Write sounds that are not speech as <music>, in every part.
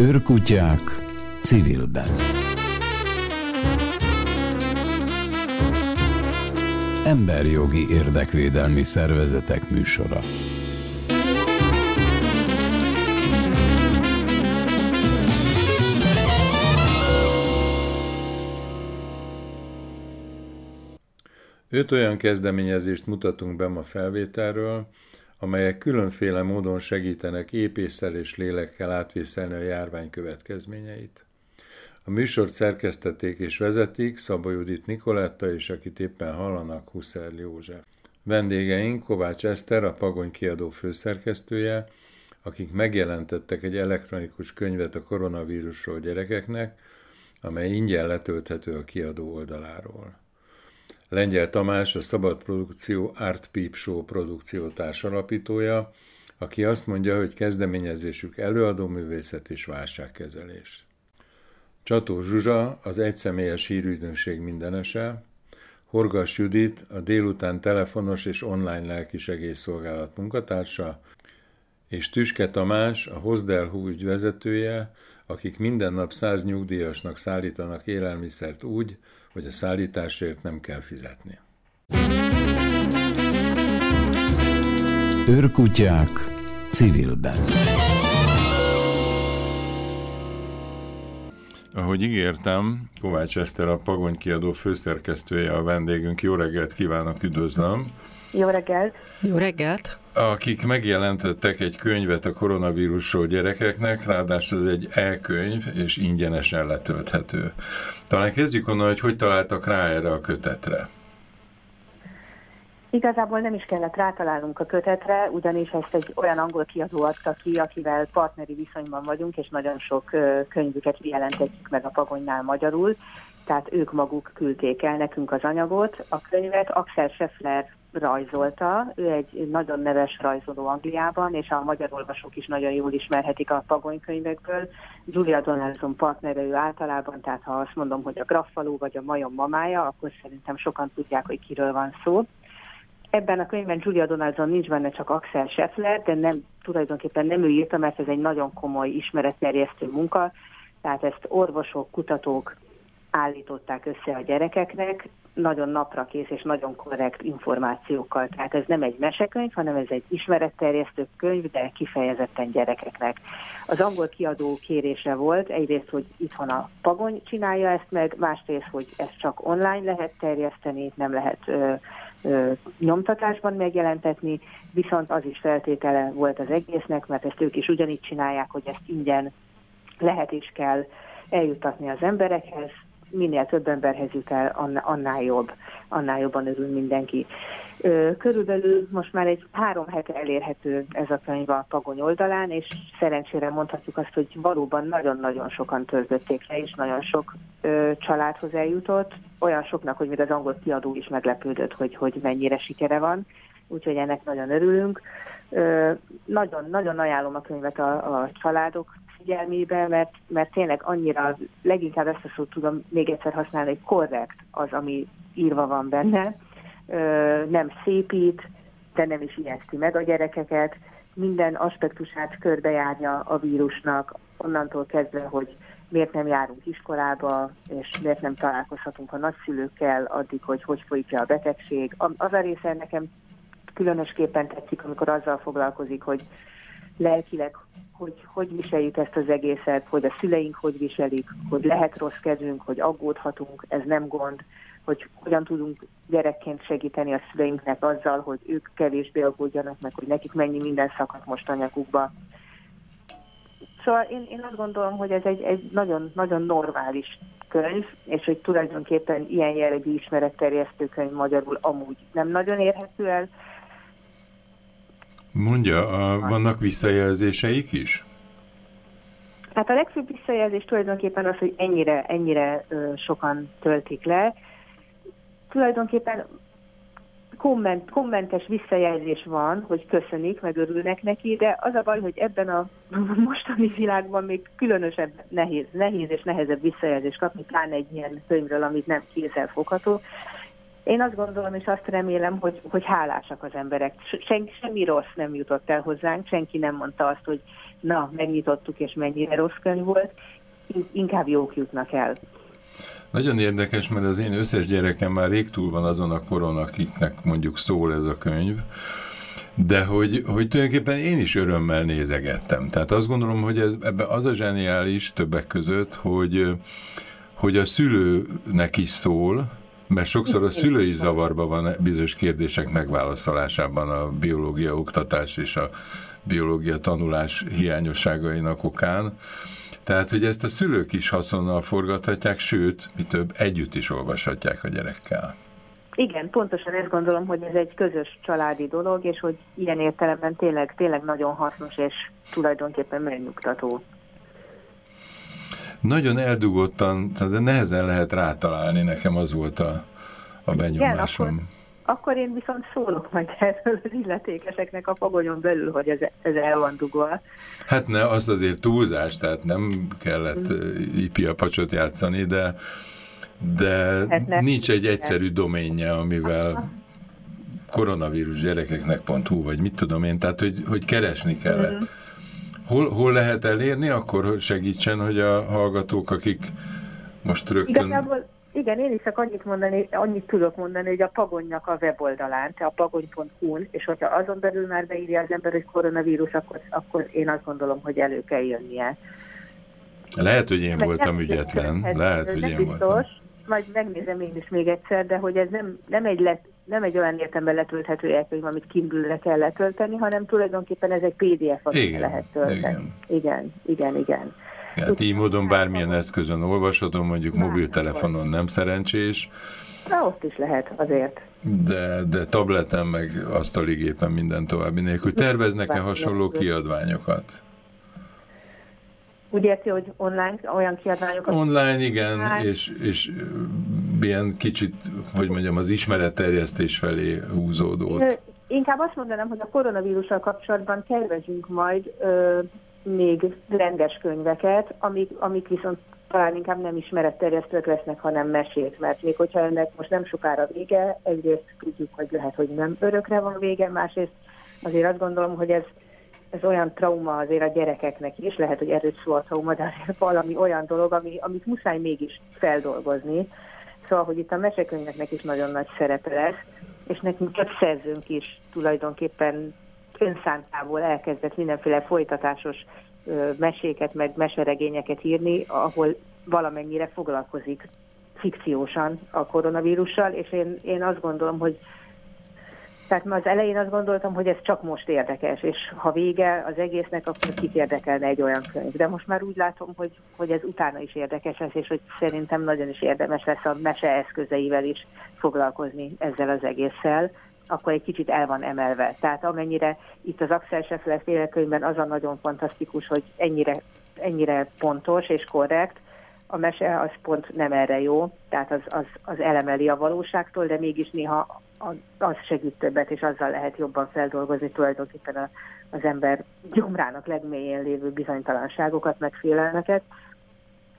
Őrkutyák civilben. Emberjogi érdekvédelmi szervezetek műsora. Öt olyan kezdeményezést mutatunk be ma felvételről, amelyek különféle módon segítenek épésszel és lélekkel átvészelni a járvány következményeit. A műsort szerkesztették és vezetik Szabó Judit Nikoletta és akit éppen hallanak Huszer József. Vendégeink Kovács Eszter, a Pagony kiadó főszerkesztője, akik megjelentettek egy elektronikus könyvet a koronavírusról gyerekeknek, amely ingyen letölthető a kiadó oldaláról. Lengyel Tamás a Szabad Produkció Art Peep Show produkció társalapítója, aki azt mondja, hogy kezdeményezésük előadó művészet és válságkezelés. Csató Zsuzsa, az egyszemélyes hírügynökség mindenese, Horgas Judit, a délután telefonos és online lelkisegélyszolgálat munkatársa, és Tüske Tamás, a Hozdelhú ügyvezetője, akik minden nap száz nyugdíjasnak szállítanak élelmiszert úgy, hogy a szállításért nem kell fizetni. Őrkutyák civilben. Ahogy ígértem, Kovács Eszter a Pagony kiadó főszerkesztője a vendégünk. Jó reggelt kívánok, üdvözlöm! Jó reggelt! Jó reggelt! Akik megjelentettek egy könyvet a koronavírusról gyerekeknek, ráadásul ez egy e-könyv, és ingyenesen letölthető. Talán kezdjük onnan, hogy hogy találtak rá erre a kötetre. Igazából nem is kellett rátalálnunk a kötetre, ugyanis ezt egy olyan angol kiadó adta ki, akivel partneri viszonyban vagyunk, és nagyon sok könyvüket jelentetjük meg a Pagonynál magyarul, tehát ők maguk küldték el nekünk az anyagot. A könyvet Axel Scheffler rajzolta, ő egy nagyon neves rajzoló Angliában, és a magyar olvasók is nagyon jól ismerhetik a pagonykönyvekből. Julia Donaldson partnere ő általában, tehát ha azt mondom, hogy a Graffaló vagy a Majom mamája, akkor szerintem sokan tudják, hogy kiről van szó. Ebben a könyvben Julia Donaldson nincs benne csak Axel Scheffler, de nem, tulajdonképpen nem ő írta, mert ez egy nagyon komoly ismeretterjesztő munka, tehát ezt orvosok, kutatók állították össze a gyerekeknek, nagyon napra kész és nagyon korrekt információkkal. Tehát ez nem egy mesekönyv, hanem ez egy ismeretterjesztő könyv, de kifejezetten gyerekeknek. Az angol kiadó kérése volt egyrészt, hogy itthon a Pagony csinálja ezt meg, másrészt, hogy ezt csak online lehet terjeszteni, nem lehet ö, ö, nyomtatásban megjelentetni, viszont az is feltétele volt az egésznek, mert ezt ők is ugyanígy csinálják, hogy ezt ingyen lehet és kell eljutatni az emberekhez, minél több emberhez jut el, annál jobb, annál jobban örül mindenki. Körülbelül most már egy három hete elérhető ez a könyv a Pagony oldalán, és szerencsére mondhatjuk azt, hogy valóban nagyon-nagyon sokan töltötték le, és nagyon sok ö, családhoz eljutott, olyan soknak, hogy még az angol kiadó is meglepődött, hogy, hogy mennyire sikere van, úgyhogy ennek nagyon örülünk. Nagyon-nagyon ajánlom a könyvet a, a családok figyelmébe, mert, mert tényleg annyira, leginkább ezt a szót tudom még egyszer használni, hogy korrekt az, ami írva van benne, nem szépít, de nem is ijeszti meg a gyerekeket, minden aspektusát körbejárja a vírusnak, onnantól kezdve, hogy miért nem járunk iskolába, és miért nem találkozhatunk a nagyszülőkkel, addig, hogy hogy folyik a betegség. Az a része nekem különösképpen tetszik, amikor azzal foglalkozik, hogy lelkileg hogy hogy viseljük ezt az egészet, hogy a szüleink hogy viselik, hogy lehet rossz kezünk, hogy aggódhatunk, ez nem gond, hogy hogyan tudunk gyerekként segíteni a szüleinknek azzal, hogy ők kevésbé aggódjanak meg, hogy nekik mennyi minden szakadt most anyagukba. Szóval én, én azt gondolom, hogy ez egy, egy nagyon, nagyon normális könyv, és hogy tulajdonképpen ilyen jellegű ismeretterjesztő könyv magyarul amúgy nem nagyon érhető el, Mondja, a, vannak visszajelzéseik is? Hát a legfőbb visszajelzés tulajdonképpen az, hogy ennyire, ennyire ö, sokan töltik le. Tulajdonképpen komment, kommentes visszajelzés van, hogy köszönik, meg örülnek neki, de az a baj, hogy ebben a <laughs> mostani világban még különösebb nehéz, nehéz és nehezebb visszajelzés kapni, pláne egy ilyen könyvről, amit nem kézzel fogható. Én azt gondolom, és azt remélem, hogy, hogy hálásak az emberek. Sen, semmi rossz nem jutott el hozzánk, senki nem mondta azt, hogy na, megnyitottuk, és mennyire rossz könyv volt, inkább jók jutnak el. Nagyon érdekes, mert az én összes gyerekem már rég túl van azon a koron, akiknek mondjuk szól ez a könyv, de hogy, hogy tulajdonképpen én is örömmel nézegettem. Tehát azt gondolom, hogy ez, ebben az a zseniális többek között, hogy, hogy a szülőnek is szól, mert sokszor a szülő is zavarba van bizonyos kérdések megválaszolásában a biológia oktatás és a biológia tanulás hiányosságainak okán. Tehát, hogy ezt a szülők is haszonnal forgathatják, sőt, mi több, együtt is olvashatják a gyerekkel. Igen, pontosan ezt gondolom, hogy ez egy közös családi dolog, és hogy ilyen értelemben tényleg, tényleg nagyon hasznos és tulajdonképpen megnyugtató. Nagyon eldugottan, tehát nehezen lehet rátalálni, nekem az volt a, a benyomásom. Igen, akkor akkor én viszont szólok majd erről az illetékeseknek a pagonyon belül, hogy ez, ez el van dugva. Hát ne, az azért túlzás, tehát nem kellett mm. ipi a pacsot játszani, de, de hát nincs egy egyszerű doménje, amivel koronavírus gyerekeknek.hu, vagy mit tudom én, tehát hogy, hogy keresni kellett. Mm. Hol, hol lehet elérni, akkor hogy segítsen, hogy a hallgatók, akik most rögtön... Igazából igen, én is csak annyit mondani, annyit tudok mondani, hogy a Pagonynak a weboldalán, tehát a pagony.hu-n, és hogyha azon belül már beírja az ember, hogy koronavírus, akkor, akkor én azt gondolom, hogy elő kell jönnie. Lehet, hogy én Meg voltam ügyetlen. Lehet, hogy én biztos, voltam. Majd megnézem én is még egyszer, de hogy ez nem, nem egy let, nem egy olyan értemben letölthető elkönyv, amit kindle kell letölteni, hanem tulajdonképpen ez egy PDF, amit igen, lehet tölteni. Igen, igen, igen. igen. Hát így módon bármilyen eszközön olvashatom, mondjuk mobiltelefonon nem szerencsés. Na, ott is lehet azért. De, de tableten, meg asztali gépen minden további nélkül. Terveznek-e hasonló kiadványokat? Úgy érti, hogy online olyan kiadványokat? Online, igen, hát. és, és ilyen kicsit, hogy mondjam, az ismeretterjesztés felé húzódott. Inkább azt mondanám, hogy a koronavírussal kapcsolatban tervezünk majd ö, még rendes könyveket, amik, amik viszont talán inkább nem ismeretterjesztők lesznek, hanem mesék, mert még hogyha ennek most nem sokára vége, egyrészt tudjuk, hogy lehet, hogy nem örökre van vége, másrészt azért azt gondolom, hogy ez, ez olyan trauma azért a gyerekeknek is, lehet, hogy erőt szó a trauma, de azért valami olyan dolog, ami, amit muszáj mégis feldolgozni. Szóval, hogy itt a mesekönyveknek is nagyon nagy szerepe lesz, és nekünk több szerzőnk is tulajdonképpen önszántából elkezdett mindenféle folytatásos meséket, meg meseregényeket írni, ahol valamennyire foglalkozik fikciósan a koronavírussal, és én, én azt gondolom, hogy tehát az elején azt gondoltam, hogy ez csak most érdekes, és ha vége az egésznek, akkor kit érdekelne egy olyan könyv. De most már úgy látom, hogy, hogy ez utána is érdekes lesz, és hogy szerintem nagyon is érdemes lesz a mese eszközeivel is foglalkozni ezzel az egésszel akkor egy kicsit el van emelve. Tehát amennyire itt az Axel Scheffler félrekönyvben az a nagyon fantasztikus, hogy ennyire, ennyire pontos és korrekt, a mese az pont nem erre jó, tehát az, az, az elemeli a valóságtól, de mégis néha az segít többet, és azzal lehet jobban feldolgozni tulajdonképpen az ember gyomrának legmélyén lévő bizonytalanságokat, meg félelmeket.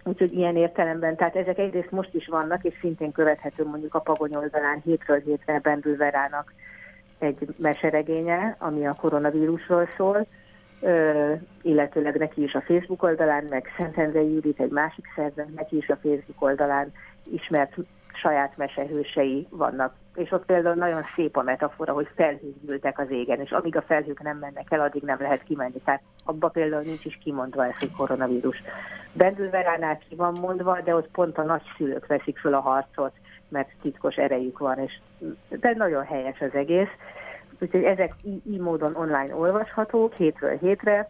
Úgyhogy ilyen értelemben, tehát ezek egyrészt most is vannak, és szintén követhető mondjuk a Pagony oldalán hétről hétre Bendül Verának egy meseregénye, ami a koronavírusról szól, ö, illetőleg neki is a Facebook oldalán, meg Szentendrei Judit egy másik szerző, neki is a Facebook oldalán ismert saját mesehősei vannak. És ott például nagyon szép a metafora, hogy felhők gyűltek az égen, és amíg a felhők nem mennek el, addig nem lehet kimenni. Tehát abba például nincs is kimondva ez, hogy koronavírus. Bendülveránál ki van mondva, de ott pont a nagyszülők veszik föl a harcot, mert titkos erejük van, és de nagyon helyes az egész. Úgyhogy ezek így, így módon online olvashatók hétről hétre,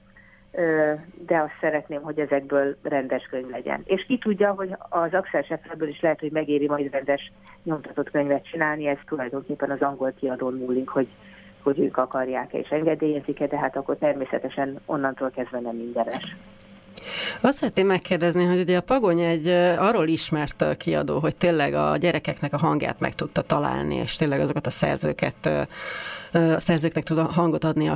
de azt szeretném, hogy ezekből rendes könyv legyen. És ki tudja, hogy az Axel Schefferből is lehet, hogy megéri majd rendes nyomtatott könyvet csinálni, ez tulajdonképpen az angol kiadón múlik, hogy, hogy ők akarják és engedélyezik-e, de hát akkor természetesen onnantól kezdve nem mindenes. Azt szeretném megkérdezni, hogy ugye a Pagony egy arról ismert kiadó, hogy tényleg a gyerekeknek a hangját meg tudta találni, és tényleg azokat a szerzőket a szerzőknek tud hangot adni,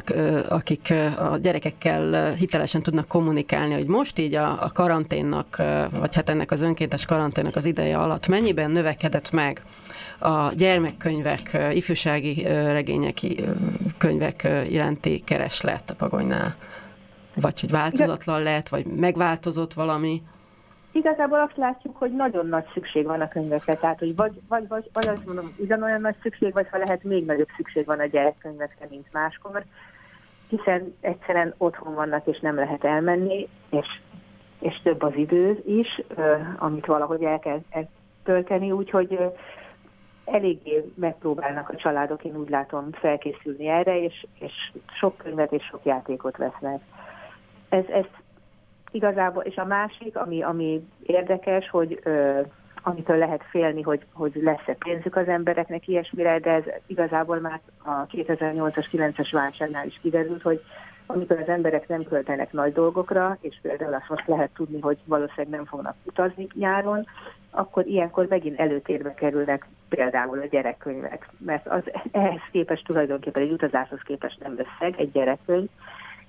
akik a gyerekekkel hitelesen tudnak kommunikálni, hogy most így a, a karanténnak, vagy hát ennek az önkéntes karanténnak az ideje alatt mennyiben növekedett meg a gyermekkönyvek, ifjúsági regények, könyvek iránti kereslet a Pagonynál? Vagy hogy változatlan lett, vagy megváltozott valami? Igazából azt látjuk, hogy nagyon nagy szükség van a könyvekre, tehát hogy vagy, vagy, vagy, vagy azt mondom, ugyanolyan nagy szükség, vagy ha lehet még nagyobb szükség van a gyerekkönyvekre, mint máskor, hiszen egyszerűen otthon vannak, és nem lehet elmenni, és, és több az idő is, amit valahogy el kell tölteni, úgyhogy eléggé megpróbálnak a családok, én úgy látom, felkészülni erre, és, és sok könyvet és sok játékot vesznek. Ez, ez igazából, és a másik, ami, ami érdekes, hogy ö, amitől lehet félni, hogy, hogy lesz-e pénzük az embereknek ilyesmire, de ez igazából már a 2008-as, 9-es válságnál is kiderült, hogy amikor az emberek nem költenek nagy dolgokra, és például azt most lehet tudni, hogy valószínűleg nem fognak utazni nyáron, akkor ilyenkor megint előtérbe kerülnek például a gyerekkönyvek, mert az ehhez képest tulajdonképpen egy utazáshoz képest nem összeg egy gyerekkönyv,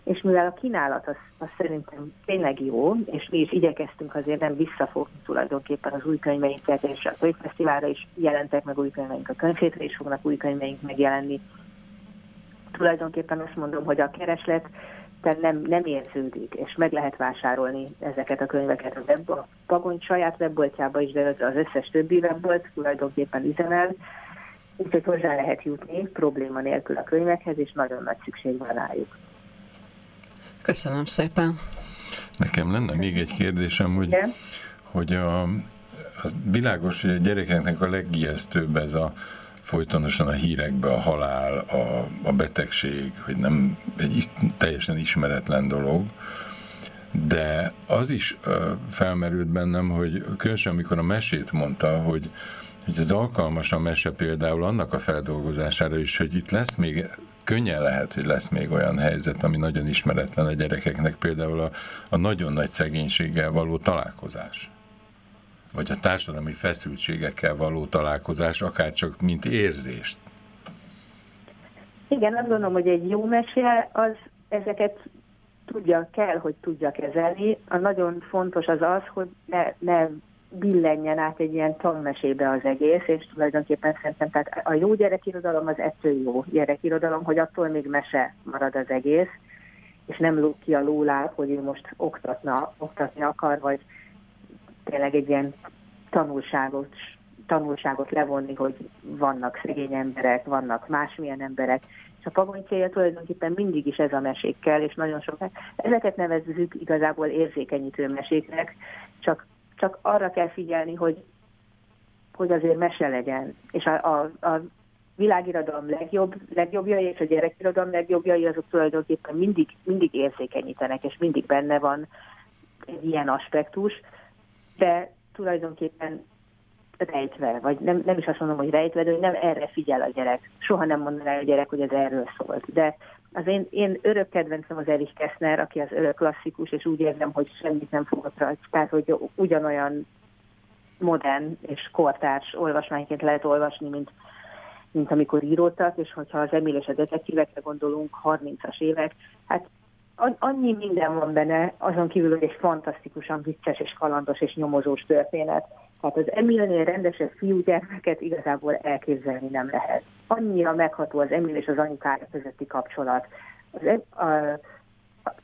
és mivel a kínálat az, az szerintem tényleg jó, és mi is igyekeztünk azért nem visszafogni tulajdonképpen az új könyveinket, és a könyvfesztiválra is jelentek meg új könyveink, a könyvhétre is fognak új könyveink megjelenni. Tulajdonképpen azt mondom, hogy a kereslet nem, nem érződik, és meg lehet vásárolni ezeket a könyveket a, web, a Pagony saját webboltjába is, de az összes többi webbolt tulajdonképpen üzemel, úgyhogy hozzá lehet jutni probléma nélkül a könyvekhez, és nagyon nagy szükség van rájuk. Köszönöm szépen. Nekem lenne még egy kérdésem, hogy, hogy a, a világos, hogy a gyerekeknek a legijesztőbb ez a folytonosan a hírekbe a halál, a, a betegség, hogy nem egy teljesen ismeretlen dolog, de az is ö, felmerült bennem, hogy különösen amikor a mesét mondta, hogy, hogy ez alkalmas a mese például annak a feldolgozására is, hogy itt lesz még könnyen lehet, hogy lesz még olyan helyzet, ami nagyon ismeretlen a gyerekeknek, például a, a nagyon nagy szegénységgel való találkozás vagy a társadalmi feszültségekkel való találkozás, akár csak mint érzést. Igen, azt gondolom, hogy egy jó mesél, az ezeket tudja, kell, hogy tudja kezelni. A nagyon fontos az az, hogy ne, ne billenjen át egy ilyen tanmesébe az egész, és tulajdonképpen szerintem tehát a jó gyerekirodalom az ettől jó gyerekirodalom, hogy attól még mese marad az egész, és nem lóg ki a lóláb, hogy ő most oktatna, oktatni akar, vagy tényleg egy ilyen tanulságot, tanulságot levonni, hogy vannak szegény emberek, vannak másmilyen emberek, és a pagony tulajdonképpen mindig is ez a mesékkel, és nagyon sokat. Ezeket nevezzük igazából érzékenyítő meséknek, csak csak arra kell figyelni, hogy, hogy azért mese legyen. És a, a, a világirodalom legjobb, legjobbjai és a gyerekirodalom legjobbjai azok tulajdonképpen mindig, mindig érzékenyítenek, és mindig benne van egy ilyen aspektus, de tulajdonképpen rejtve, vagy nem, nem is azt mondom, hogy rejtve, de hogy nem erre figyel a gyerek. Soha nem mondaná a gyerek, hogy ez erről szólt. De az én, én örök kedvencem az Erich Kessner, aki az örök klasszikus, és úgy érzem, hogy semmit nem fogott rajta. Tehát, hogy ugyanolyan modern és kortárs olvasmányként lehet olvasni, mint, mint amikor íródtak, és hogyha az Emil és a detektívekre gondolunk, 30-as évek, hát annyi minden van benne, azon kívül, hogy egy fantasztikusan vicces és kalandos és nyomozós történet. Tehát az Emilnél rendesebb fiúgyermeket igazából elképzelni nem lehet. Annyira megható az Emil és az anyukája közötti kapcsolat. Az, a, a,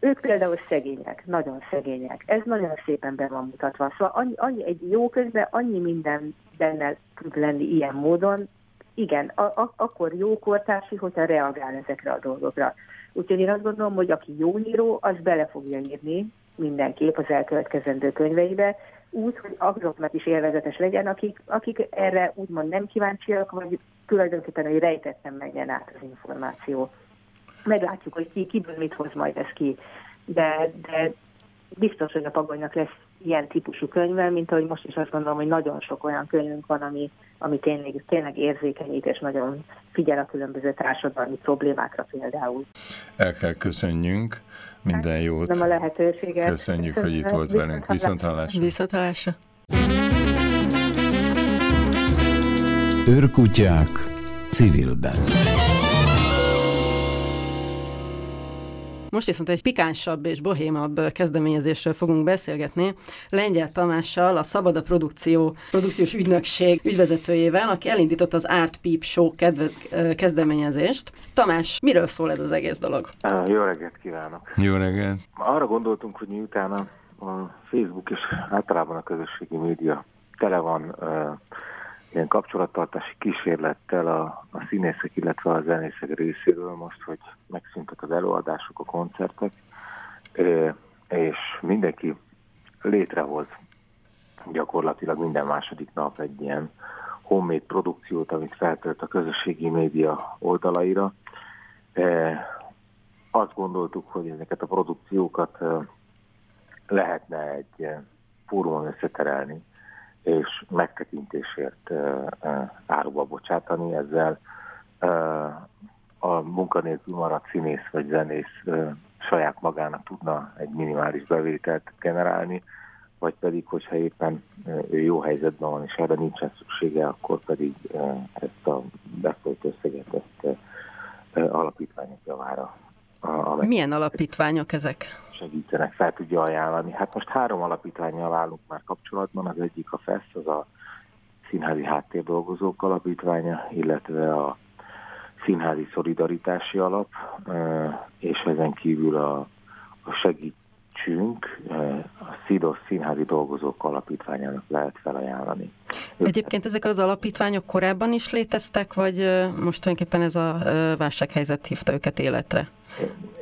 ők például szegények, nagyon szegények. Ez nagyon szépen be van mutatva. Szóval annyi, annyi, egy jó közben annyi minden benne tud lenni ilyen módon. Igen, a, a, akkor jó kortársi, hogyha reagál ezekre a dolgokra. Úgyhogy én azt gondolom, hogy aki jó író, az bele fogja írni mindenképp az elkövetkezendő könyveibe, úgy, hogy azoknak is élvezetes legyen, akik, akik erre úgymond nem kíváncsiak, vagy tulajdonképpen, hogy rejtettem menjen át az információ. Meglátjuk, hogy ki, kiből mit hoz majd ez ki. De, de biztos, hogy a pagonynak lesz ilyen típusú könyvvel, mint ahogy most is azt gondolom, hogy nagyon sok olyan könyvünk van, ami, ami tényleg, tényleg érzékenyít, és nagyon figyel a különböző társadalmi problémákra például. El kell köszönjünk, minden jót. Nem a lehetőséget. Köszönjük, hogy itt volt velünk. Viszont hallásra. Viszont hallásra. Őrkutyák civilben. Most viszont egy pikánsabb és bohémabb kezdeményezésről fogunk beszélgetni Lengyel Tamással, a Szabad a Produkció produkciós ügynökség ügyvezetőjével, aki elindított az Art Peep Show kedve, kezdeményezést. Tamás, miről szól ez az egész dolog? Jó reggelt kívánok! Jó reggelt! Arra gondoltunk, hogy miután a, a Facebook és általában a közösségi média tele van uh, ilyen kapcsolattartási kísérlettel a, a színészek, illetve a zenészek részéről most, hogy megszűntek az előadások, a koncertek, és mindenki létrehoz gyakorlatilag minden második nap egy ilyen homemade produkciót, amit feltölt a közösségi média oldalaira. Azt gondoltuk, hogy ezeket a produkciókat lehetne egy fórumon összeterelni, és megtekintésért áruba bocsátani. Ezzel a munkanélkül maradt színész vagy zenész saját magának tudna egy minimális bevételt generálni, vagy pedig, hogyha éppen ő jó helyzetben van, és erre nincsen szüksége, akkor pedig ezt a befolyt összeget ezt alapítványok javára. Milyen alapítványok ezek? Segítenek, fel tudja ajánlani. Hát most három alapítványjal állunk már kapcsolatban, az egyik a FESZ, az a Színházi Háttérdolgozók Alapítványa, illetve a Színházi Szolidaritási Alap, és ezen kívül a, a Segítsünk, a SZIDOS Színházi Dolgozók Alapítványának lehet felajánlani. Egyébként ezek az alapítványok korábban is léteztek, vagy most tulajdonképpen ez a válsághelyzet hívta őket életre?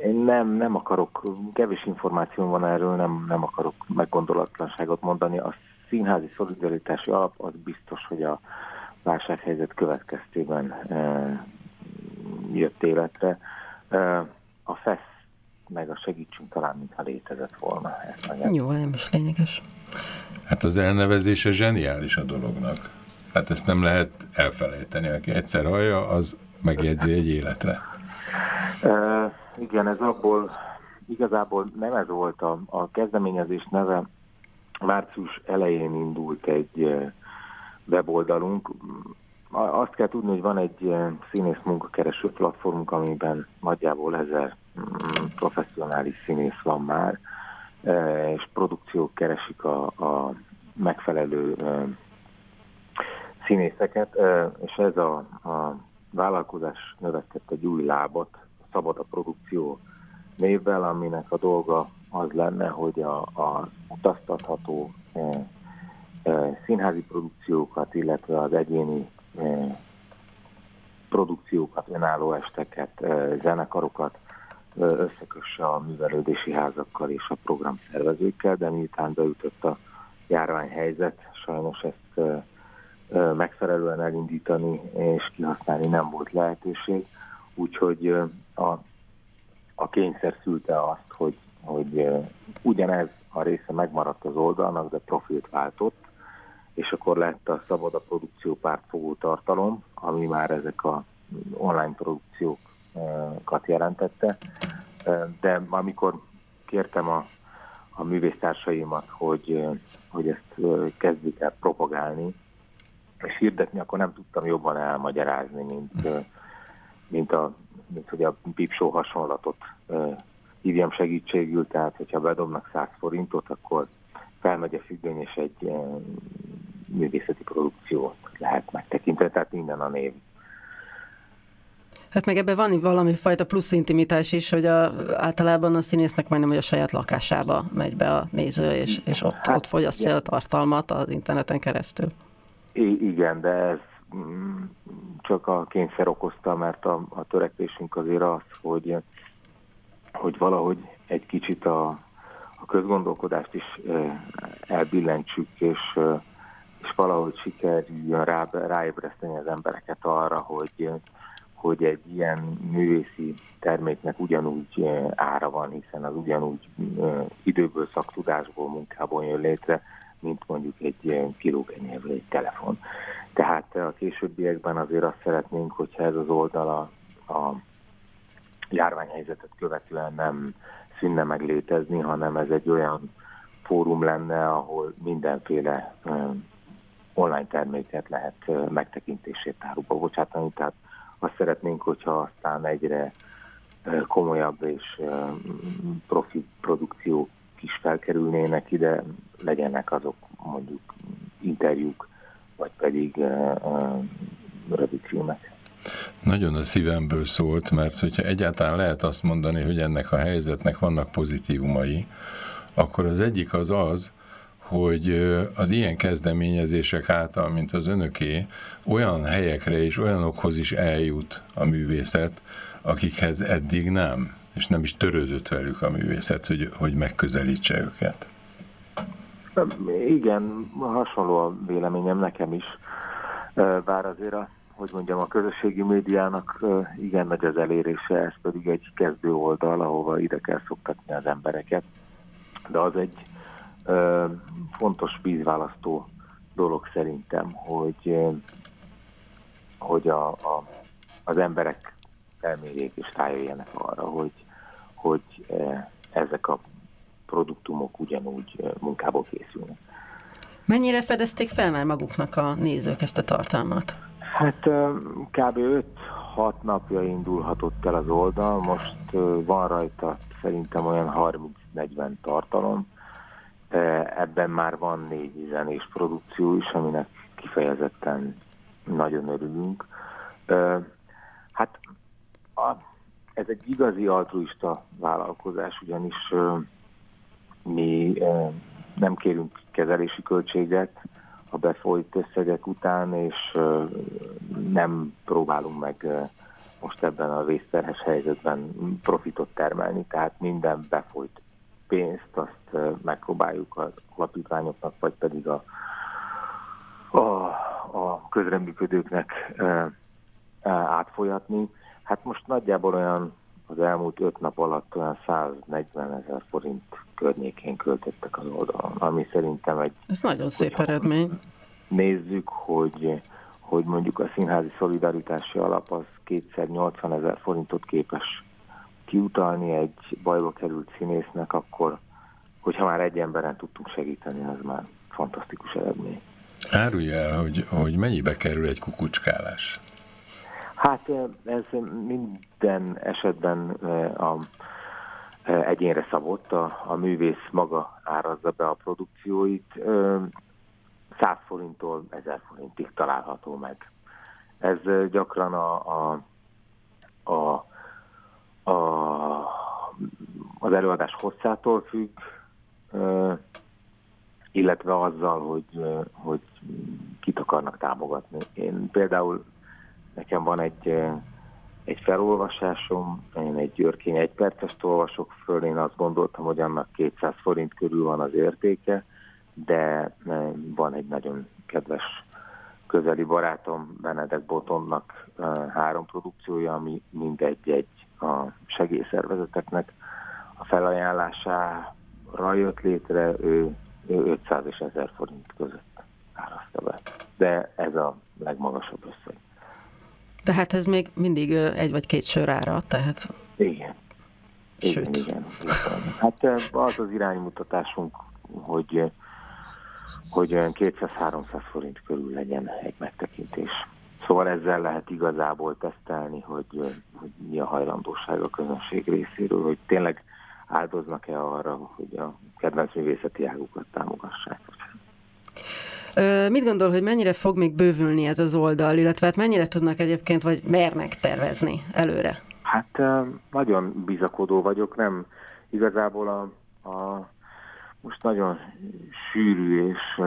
Én nem, nem akarok, kevés információ van erről, nem, nem akarok meggondolatlanságot mondani. A színházi szolidaritási alap az biztos, hogy a válsághelyzet következtében e, jött életre. E, a FESZ meg a segítsünk talán, mintha létezett volna. Ezt Jó, nem is lényeges. Hát az elnevezése zseniális a dolognak. Hát ezt nem lehet elfelejteni. Aki egyszer hallja, az megjegyzi egy életre. Igen, ez abból igazából nem ez volt a, a kezdeményezés neve. Március elején indult egy weboldalunk. Azt kell tudni, hogy van egy színész munkakereső platformunk, amiben nagyjából ezer mm, professzionális színész van már, és produkciók keresik a, a megfelelő színészeket, és ez a, a vállalkozás növesztett egy új lábat, szabad a produkció névvel, aminek a dolga az lenne, hogy a, a utaztatható e, e, színházi produkciókat, illetve az egyéni e, produkciókat, önálló esteket, e, zenekarokat e, összekösse a művelődési házakkal és a programszervezőkkel, de miután beütött a járványhelyzet, sajnos ezt e, megfelelően elindítani és kihasználni nem volt lehetőség úgyhogy a, a kényszer szülte azt, hogy, hogy ugyanez a része megmaradt az oldalnak, de profilt váltott, és akkor lett a Szabad a Produkció pártfogó tartalom, ami már ezek a online produkciókat jelentette. De amikor kértem a, a művésztársaimat, hogy, hogy ezt kezdjük el propagálni, és hirdetni, akkor nem tudtam jobban elmagyarázni, mint, mint, a, mint hogy a pipsó hasonlatot hívjam segítségül, tehát hogyha bedobnak 100 forintot, akkor felmegy a függöny, és egy művészeti produkciót lehet megtekinteni, tehát minden a név. Hát meg ebben van valami fajta plusz intimitás is, hogy a, általában a színésznek majdnem, hogy a saját lakásába megy be a néző, és, és ott, hát, ott fogyasztja a tartalmat az interneten keresztül. I- igen, de ez csak a kényszer okozta, mert a, a törekvésünk azért az, hogy, hogy valahogy egy kicsit a, a közgondolkodást is elbillentsük, és, és valahogy sikerüljön rá, ráébreszteni az embereket arra, hogy, hogy egy ilyen művészi terméknek ugyanúgy ára van, hiszen az ugyanúgy időből, szaktudásból, munkából jön létre, mint mondjuk egy kilógenyér vagy egy telefon. Tehát a későbbiekben azért azt szeretnénk, hogyha ez az oldala a járványhelyzetet követően nem szűnne meg létezni, hanem ez egy olyan fórum lenne, ahol mindenféle online terméket lehet megtekintését áruba bocsátani, tehát azt szeretnénk, hogyha aztán egyre komolyabb és profi produkciók is felkerülnének ide, legyenek azok mondjuk interjúk, vagy pedig rövid filmek. Nagyon a szívemből szólt, mert hogyha egyáltalán lehet azt mondani, hogy ennek a helyzetnek vannak pozitívumai, akkor az egyik az az, hogy az ilyen kezdeményezések által, mint az önöké, olyan helyekre és olyanokhoz is eljut a művészet, akikhez eddig nem, és nem is törődött velük a művészet, hogy, hogy megközelítse őket. Igen, hasonló a véleményem nekem is, bár azért a, hogy mondjam, a közösségi médiának igen nagy az elérése, ez pedig egy kezdő oldal, ahova ide kell szoktatni az embereket, de az egy fontos vízválasztó dolog szerintem, hogy, hogy a, a, az emberek elmérjék és rájöjjenek arra, hogy, hogy ezek a produktumok ugyanúgy munkából készülnek. Mennyire fedezték fel már maguknak a nézők ezt a tartalmat? Hát kb. 5-6 napja indulhatott el az oldal, most van rajta szerintem olyan 30-40 tartalom, Ebben már van négy zenés produkció is, aminek kifejezetten nagyon örülünk. Hát a, ez egy igazi altruista vállalkozás, ugyanis mi nem kérünk kezelési költséget a befolyt összegek után, és nem próbálunk meg most ebben a vészterhes helyzetben profitot termelni, tehát minden befolyt pénzt azt megpróbáljuk a alapítványoknak, vagy pedig a, a, a közreműködőknek átfolyatni. Hát most nagyjából olyan az elmúlt öt nap alatt olyan 140 ezer forint környékén költöttek az oldalon, ami szerintem egy... Ez nagyon szép eredmény. Nézzük, hogy, hogy mondjuk a színházi szolidaritási alap az kétszer 80 ezer forintot képes kiutalni egy bajba került színésznek, akkor, hogyha már egy emberen tudtunk segíteni, az már fantasztikus eredmény. Árulja el, hogy, hogy mennyibe kerül egy kukucskálás? Hát ez minden esetben a, egyénre szabott, a, a művész maga árazza be a produkcióit, 100 forinttól 1000 forintig található meg. Ez gyakran a, a, a a, az előadás hosszától függ, illetve azzal, hogy, hogy kit akarnak támogatni. Én például nekem van egy, egy felolvasásom, én egy györkény egy percest olvasok föl, én azt gondoltam, hogy annak 200 forint körül van az értéke, de van egy nagyon kedves közeli barátom, Benedek Botonnak három produkciója, ami mindegy-egy a segélyszervezeteknek a felajánlására jött létre, ő, ő 500 és 1000 forint között árazta be. De ez a legmagasabb összeg. Tehát ez még mindig egy vagy két sör ára, tehát... Igen. Sőt. Igen, igen. Hát az az iránymutatásunk, hogy hogy olyan 200-300 forint körül legyen egy megtekintés. Szóval ezzel lehet igazából tesztelni, hogy, hogy mi a hajlandóság a közönség részéről, hogy tényleg áldoznak-e arra, hogy a kedvenc művészeti águkat támogassák. Mit gondol, hogy mennyire fog még bővülni ez az oldal, illetve hát mennyire tudnak egyébként, vagy mernek tervezni előre? Hát nagyon bizakodó vagyok, nem igazából a, a most nagyon sűrű és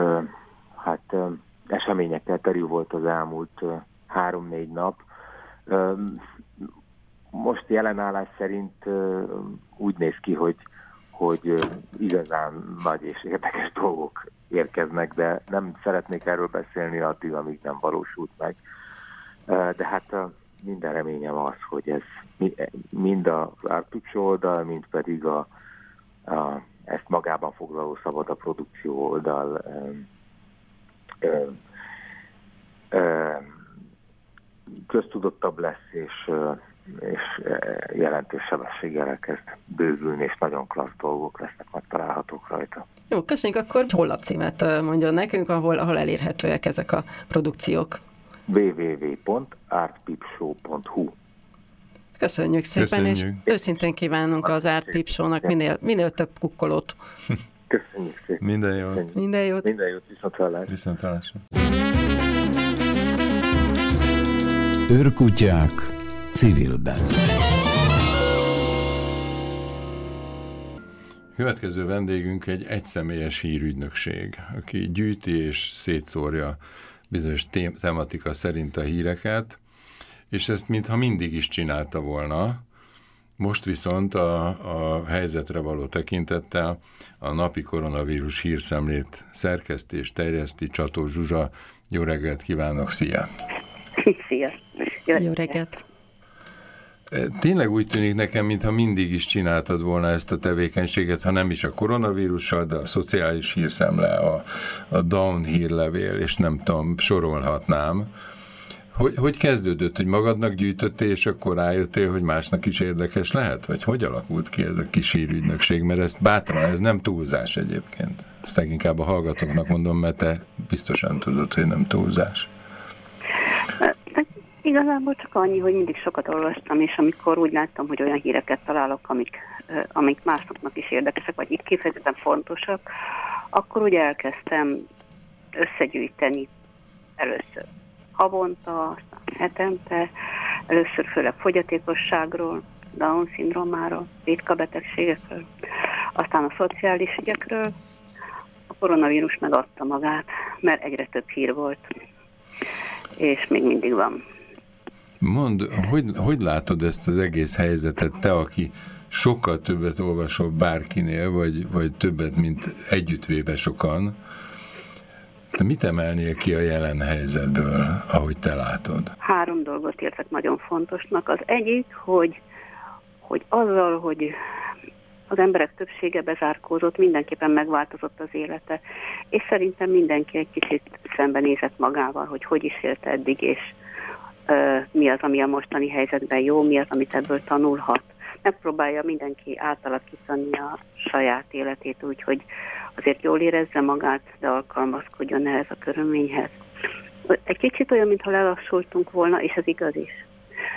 hát eseményekkel terül volt az elmúlt három-négy nap. Most jelenállás szerint úgy néz ki, hogy, hogy igazán nagy és érdekes <laughs> dolgok érkeznek, de nem szeretnék erről beszélni addig, amíg nem valósult meg. De hát minden reményem az, hogy ez mind az Artuccio oldal, mind pedig a, a, ezt magában foglaló szabad a produkció oldal ö, ö, ö, köztudottabb lesz, és, és jelentős sebességgel elkezd bővülni, és nagyon klassz dolgok lesznek megtalálhatók rajta. Jó, köszönjük, akkor hollapcímet mondjon nekünk, ahol, ahol elérhetőek ezek a produkciók www.artpipshow.hu Köszönjük szépen, Köszönjük. és őszintén kívánunk az Art Pip Show-nak minél, minél több kukkolót. <laughs> Köszönjük szépen. Minden jót. Minden jót. Minden jót, viszont hallásra. Viszont hallásra. Őrkutyák civilben. Következő vendégünk egy egyszemélyes hírügynökség, aki gyűjti és szétszórja bizonyos tematika szerint a híreket, és ezt mintha mindig is csinálta volna. Most viszont a, a helyzetre való tekintettel a napi koronavírus hírszemlét szerkeszti és terjeszti Csató Zsuzsa. Jó reggelt kívánok, szia! Szia! Jó, Jó reggelt! Tényleg úgy tűnik nekem, mintha mindig is csináltad volna ezt a tevékenységet, ha nem is a koronavírussal, de a szociális hírszemle, a, a down hírlevél, és nem tudom, sorolhatnám. Hogy, hogy kezdődött, hogy magadnak gyűjtöttél, és akkor rájöttél, hogy másnak is érdekes lehet? Vagy hogy alakult ki ez a kis hírügynökség? Mert ezt bátran, ez nem túlzás egyébként. Ezt inkább a hallgatóknak mondom, mert te biztosan tudod, hogy nem túlzás. Igazából csak annyi, hogy mindig sokat olvastam, és amikor úgy láttam, hogy olyan híreket találok, amik, amik másoknak is érdekesek, vagy itt kifejezetten fontosak, akkor úgy elkezdtem összegyűjteni először havonta, aztán hetente, először főleg fogyatékosságról, Down-szindrómáról, ritka betegségekről, aztán a szociális ügyekről. A koronavírus megadta magát, mert egyre több hír volt, és még mindig van. Mond, hogy, hogy látod ezt az egész helyzetet, te, aki sokkal többet olvasol bárkinél, vagy, vagy többet, mint együttvéve sokan, de mit emelnél ki a jelen helyzetből, ahogy te látod? Három dolgot értek nagyon fontosnak. Az egyik, hogy, hogy azzal, hogy az emberek többsége bezárkózott, mindenképpen megváltozott az élete, és szerintem mindenki egy kicsit szembenézett magával, hogy hogy is élt eddig, és mi az, ami a mostani helyzetben jó, mi az, amit ebből tanulhat. Megpróbálja mindenki átalakítani a saját életét úgy, hogy azért jól érezze magát, de alkalmazkodjon ehhez a körülményhez. Egy kicsit olyan, mintha lelassultunk volna, és ez igaz is.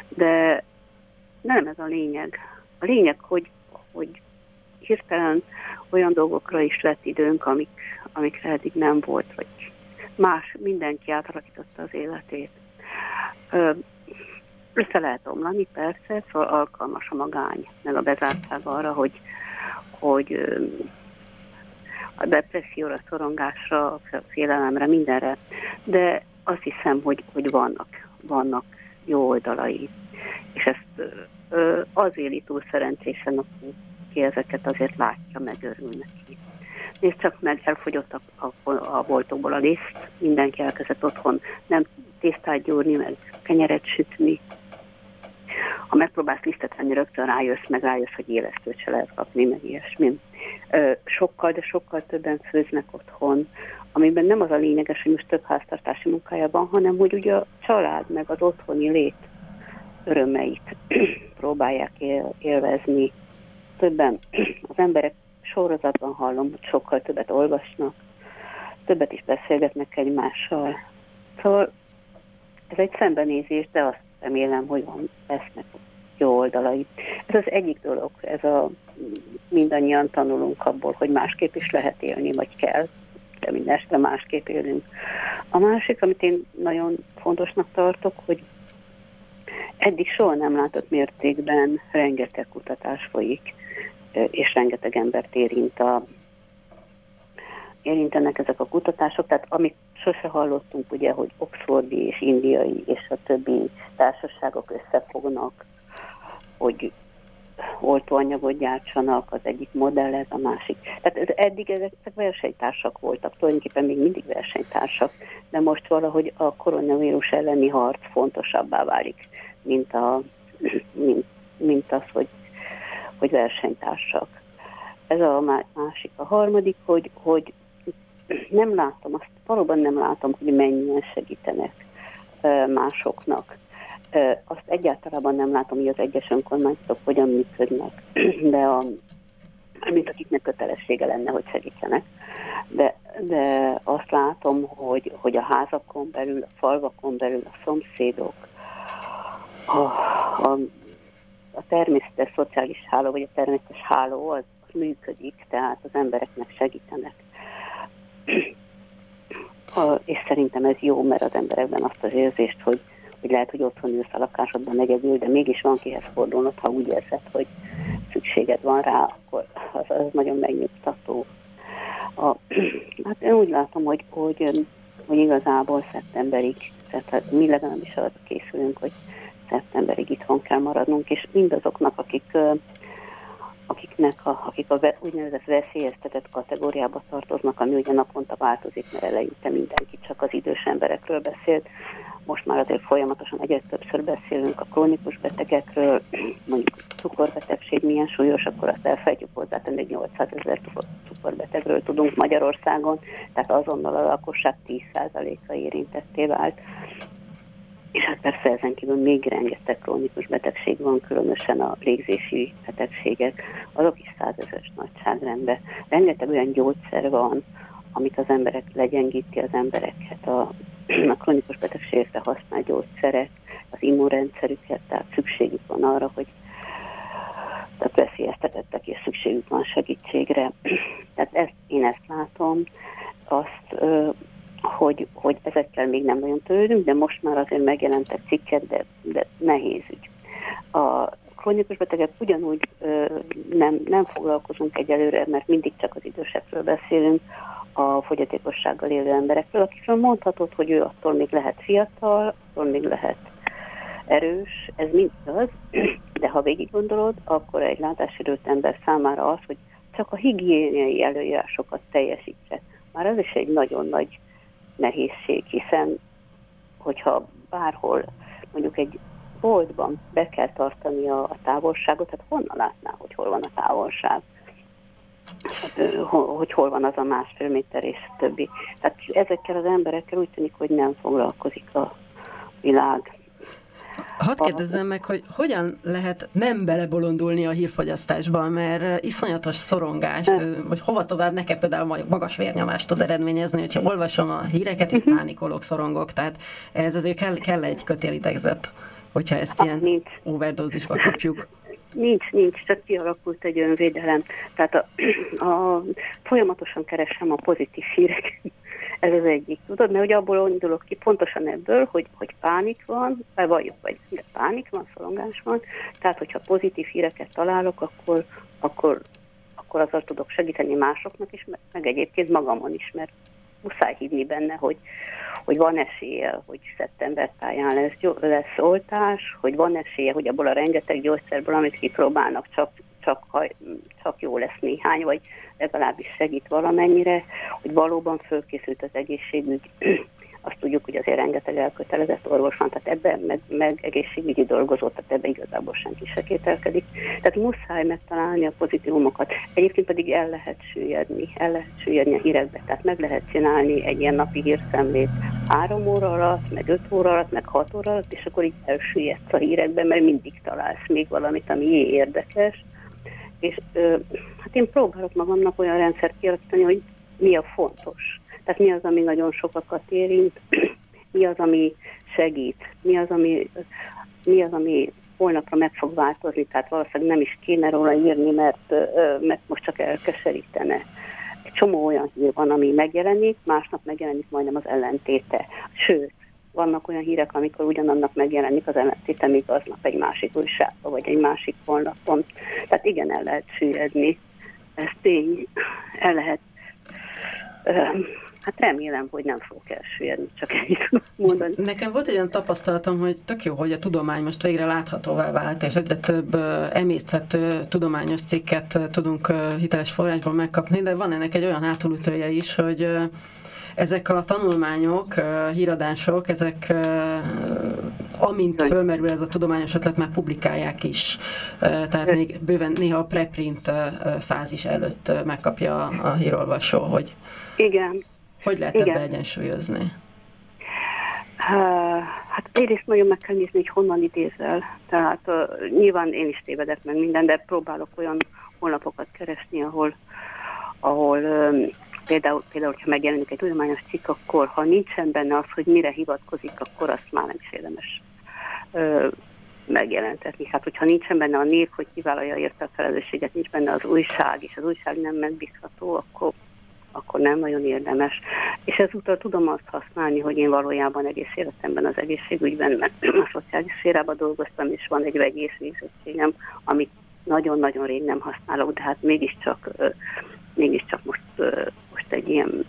De nem ez a lényeg. A lényeg, hogy, hogy hirtelen olyan dolgokra is lett időnk, amik, amikre eddig nem volt, vagy más, mindenki átalakította az életét. Össze lehet omlani, persze, szóval alkalmas a magány, meg a bezártság arra, hogy, hogy a depresszióra, szorongásra, a félelemre, mindenre, de azt hiszem, hogy, hogy vannak, vannak jó oldalai. És ezt az éli túl szerencsésen, aki ezeket azért látja, megörül neki. Nézd csak meg, elfogyott a, a, a boltokból a liszt, mindenki elkezdett otthon nem tésztát gyúrni, meg kenyeret sütni. Ha megpróbálsz lisztet venni, rögtön rájössz, meg rájössz, hogy élesztőt se lehet kapni, meg ilyesmi. Sokkal, de sokkal többen főznek otthon, amiben nem az a lényeges, hogy most több háztartási munkája van, hanem hogy ugye a család, meg az otthoni lét örömeit <clears throat> próbálják él, élvezni. Többen <clears throat> az emberek sorozatban hallom, hogy sokkal többet olvasnak, többet is beszélgetnek egymással. Szóval ez egy szembenézés, de azt remélem, hogy van, lesznek jó oldalai. Ez az egyik dolog, ez a mindannyian tanulunk abból, hogy másképp is lehet élni, vagy kell, de mindenesetre másképp élünk. A másik, amit én nagyon fontosnak tartok, hogy eddig soha nem látott mértékben rengeteg kutatás folyik, és rengeteg embert érint a, érintenek ezek a kutatások, tehát amit sose hallottunk, ugye, hogy oxfordi és indiai és a többi társaságok összefognak, hogy oltóanyagot gyártsanak, az egyik modell, ez a másik. Tehát ez, eddig ezek, ezek versenytársak voltak, tulajdonképpen még mindig versenytársak, de most valahogy a koronavírus elleni harc fontosabbá válik. mint, a, mint, mint az, hogy, hogy versenytársak. Ez a másik. A harmadik, hogy, hogy nem látom, azt valóban nem látom, hogy mennyien segítenek másoknak. Azt egyáltalán nem látom, hogy az egyes önkormányzatok hogyan működnek, <clears throat> de a, mint akiknek kötelessége lenne, hogy segítsenek. De, de azt látom, hogy, hogy a házakon belül, a falvakon belül a szomszédok, a, a, a természetes szociális háló, vagy a természetes háló az működik, tehát az embereknek segítenek. A, és szerintem ez jó, mert az emberekben azt az érzést, hogy, hogy lehet, hogy otthon ülsz a lakásodban egyedül, de mégis van kihez fordulnod, ha úgy érzed, hogy szükséged van rá, akkor az, az nagyon megnyugtató. A, hát én úgy látom, hogy, hogy, hogy igazából szeptemberig, tehát mi legalábbis arra készülünk, hogy szeptemberig itthon kell maradnunk, és mindazoknak, akik akiknek a, akik a úgynevezett veszélyeztetett kategóriába tartoznak, ami ugye naponta változik, mert eleinte mindenki csak az idős emberekről beszélt. Most már azért folyamatosan egyre többször beszélünk a krónikus betegekről, mondjuk cukorbetegség milyen súlyos, akkor azt elfelejtjük hozzátenni, hogy 800 ezer cukorbetegről tudunk Magyarországon, tehát azonnal a lakosság 10%-a érintetté vált. És hát persze ezen kívül még rengeteg krónikus betegség van, különösen a légzési betegségek, azok is százezes nagyságrendben. Rengeteg olyan gyógyszer van, amit az emberek legyengíti az embereket, a, a krónikus betegségekre használt gyógyszerek, az immunrendszerüket, tehát szükségük van arra, hogy tehát veszélyeztetettek, és szükségük van segítségre. Tehát ezt, én ezt látom, azt hogy, hogy ezekkel még nem nagyon törődünk, de most már azért megjelentek cikket, de, de nehéz ügy. A krónikus betegek ugyanúgy ö, nem, nem foglalkozunk egyelőre, mert mindig csak az idősekről beszélünk, a fogyatékossággal élő emberekről, akikről mondhatod, hogy ő attól még lehet fiatal, attól még lehet erős, ez mind az, <clears throat> de ha végig gondolod, akkor egy látássérült ember számára az, hogy csak a higiéniai előírásokat teljesítse, már az is egy nagyon nagy nehézség, hiszen hogyha bárhol mondjuk egy boltban be kell tartani a, a távolságot, hát honnan látná, hogy hol van a távolság? Hát, hogy hol van az a másfél méter és többi. Tehát ezekkel az emberekkel úgy tűnik, hogy nem foglalkozik a világ. Hadd kérdezzem meg, hogy hogyan lehet nem belebolondulni a hírfogyasztásba, mert iszonyatos szorongást, vagy hova tovább nekem például magas vérnyomást tud eredményezni, hogyha olvasom a híreket, és mhm. pánikolok, szorongok, tehát ez azért kell, kell egy kötélidegzet, hogyha ezt ilyen nincs. overdózisba kapjuk. Nincs, nincs, csak kialakult egy önvédelem. Tehát a, a, folyamatosan keresem a pozitív híreket ez az egyik, tudod, mert hogy abból indulok ki pontosan ebből, hogy, hogy pánik van, vagy vagyok, vagy de pánik van, szorongás van, tehát hogyha pozitív híreket találok, akkor, akkor, akkor azzal tudok segíteni másoknak is, meg, meg egyébként magamon is, mert muszáj hívni benne, hogy, hogy van esélye, hogy szeptember táján lesz, lesz oltás, hogy van esélye, hogy abból a rengeteg gyógyszerből, amit kipróbálnak, csak csak, csak jó lesz néhány, vagy legalábbis segít valamennyire, hogy valóban fölkészült az egészségügy. <clears throat> Azt tudjuk, hogy azért rengeteg elkötelezett orvos van, tehát ebben meg, meg egészségügyi dolgozó, tehát ebben igazából senki se kételkedik. Tehát muszáj megtalálni a pozitívumokat. Egyébként pedig el lehet süllyedni, el lehet süllyedni a hírekbe, tehát meg lehet csinálni egy ilyen napi hírszemlét három óra alatt, meg öt óra alatt, meg hat óra alatt, és akkor így elsüllyedsz a hírekben, mert mindig találsz még valamit, ami érdekes és ö, hát én próbálok magamnak olyan rendszert kialakítani, hogy mi a fontos. Tehát mi az, ami nagyon sokakat érint, <clears throat> mi az, ami segít, mi az, ami, mi az, ami holnapra meg fog változni, tehát valószínűleg nem is kéne róla írni, mert, mert most csak elkeserítene. Egy csomó olyan hír van, ami megjelenik, másnap megjelenik majdnem az ellentéte. Sőt, vannak olyan hírek, amikor ugyanannak megjelenik az ellentéte, még aznap egy másik újságban, vagy egy másik honlapon. Tehát igen, el lehet süllyedni. Ez tény, el lehet Hát remélem, hogy nem fogok elsüllyedni, csak ennyit mondani. Nekem volt egy olyan tapasztalatom, hogy tök jó, hogy a tudomány most végre láthatóvá vált, és egyre több emészthető tudományos cikket tudunk hiteles forrásból megkapni, de van ennek egy olyan hátulütője is, hogy ezek a tanulmányok, híradások, ezek amint fölmerül ez a tudományos ötlet, már publikálják is. Tehát még bőven néha a preprint fázis előtt megkapja a hírolvasó, hogy igen. hogy lehet Igen. ebbe egyensúlyozni? Hát egyrészt nagyon meg kell nézni, hogy honnan idézel. Tehát uh, nyilván én is tévedek meg minden, de próbálok olyan honlapokat keresni, ahol, ahol um, például, például, ha megjelenik egy tudományos cikk, akkor ha nincsen benne az, hogy mire hivatkozik, akkor azt már nem is érdemes uh, megjelentetni. Hát, hogyha nincsen benne a név, hogy kivállalja érte a felelősséget, nincs benne az újság, és az újság nem megbízható, akkor akkor nem nagyon érdemes. És ezúttal tudom azt használni, hogy én valójában egész életemben az egészségügyben, mert a szociális szférában dolgoztam, és van egy vegyész végzettségem, amit nagyon-nagyon rég nem használok, de hát mégiscsak, mégiscsak most, most egy ilyen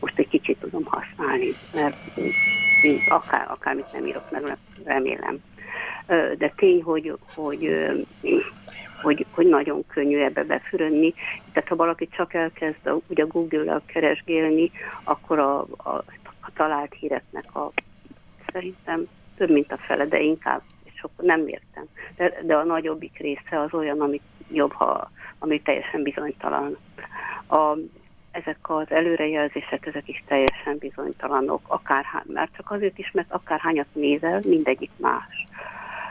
most egy kicsit tudom használni, mert akár, akármit nem írok meg, remélem. De tény, hogy, hogy hogy, hogy nagyon könnyű ebbe befürönni. Tehát ha valaki csak elkezd ugye a Google-el keresgélni, akkor a, a, a talált híreknek a szerintem több, mint a fele, de inkább, akkor nem értem. De, de a nagyobbik része az olyan, amit jobb, ha, ami teljesen bizonytalan. A, ezek az előrejelzések, ezek is teljesen bizonytalanok, akár, mert csak azért is, mert akárhányat nézel, mindegyik más.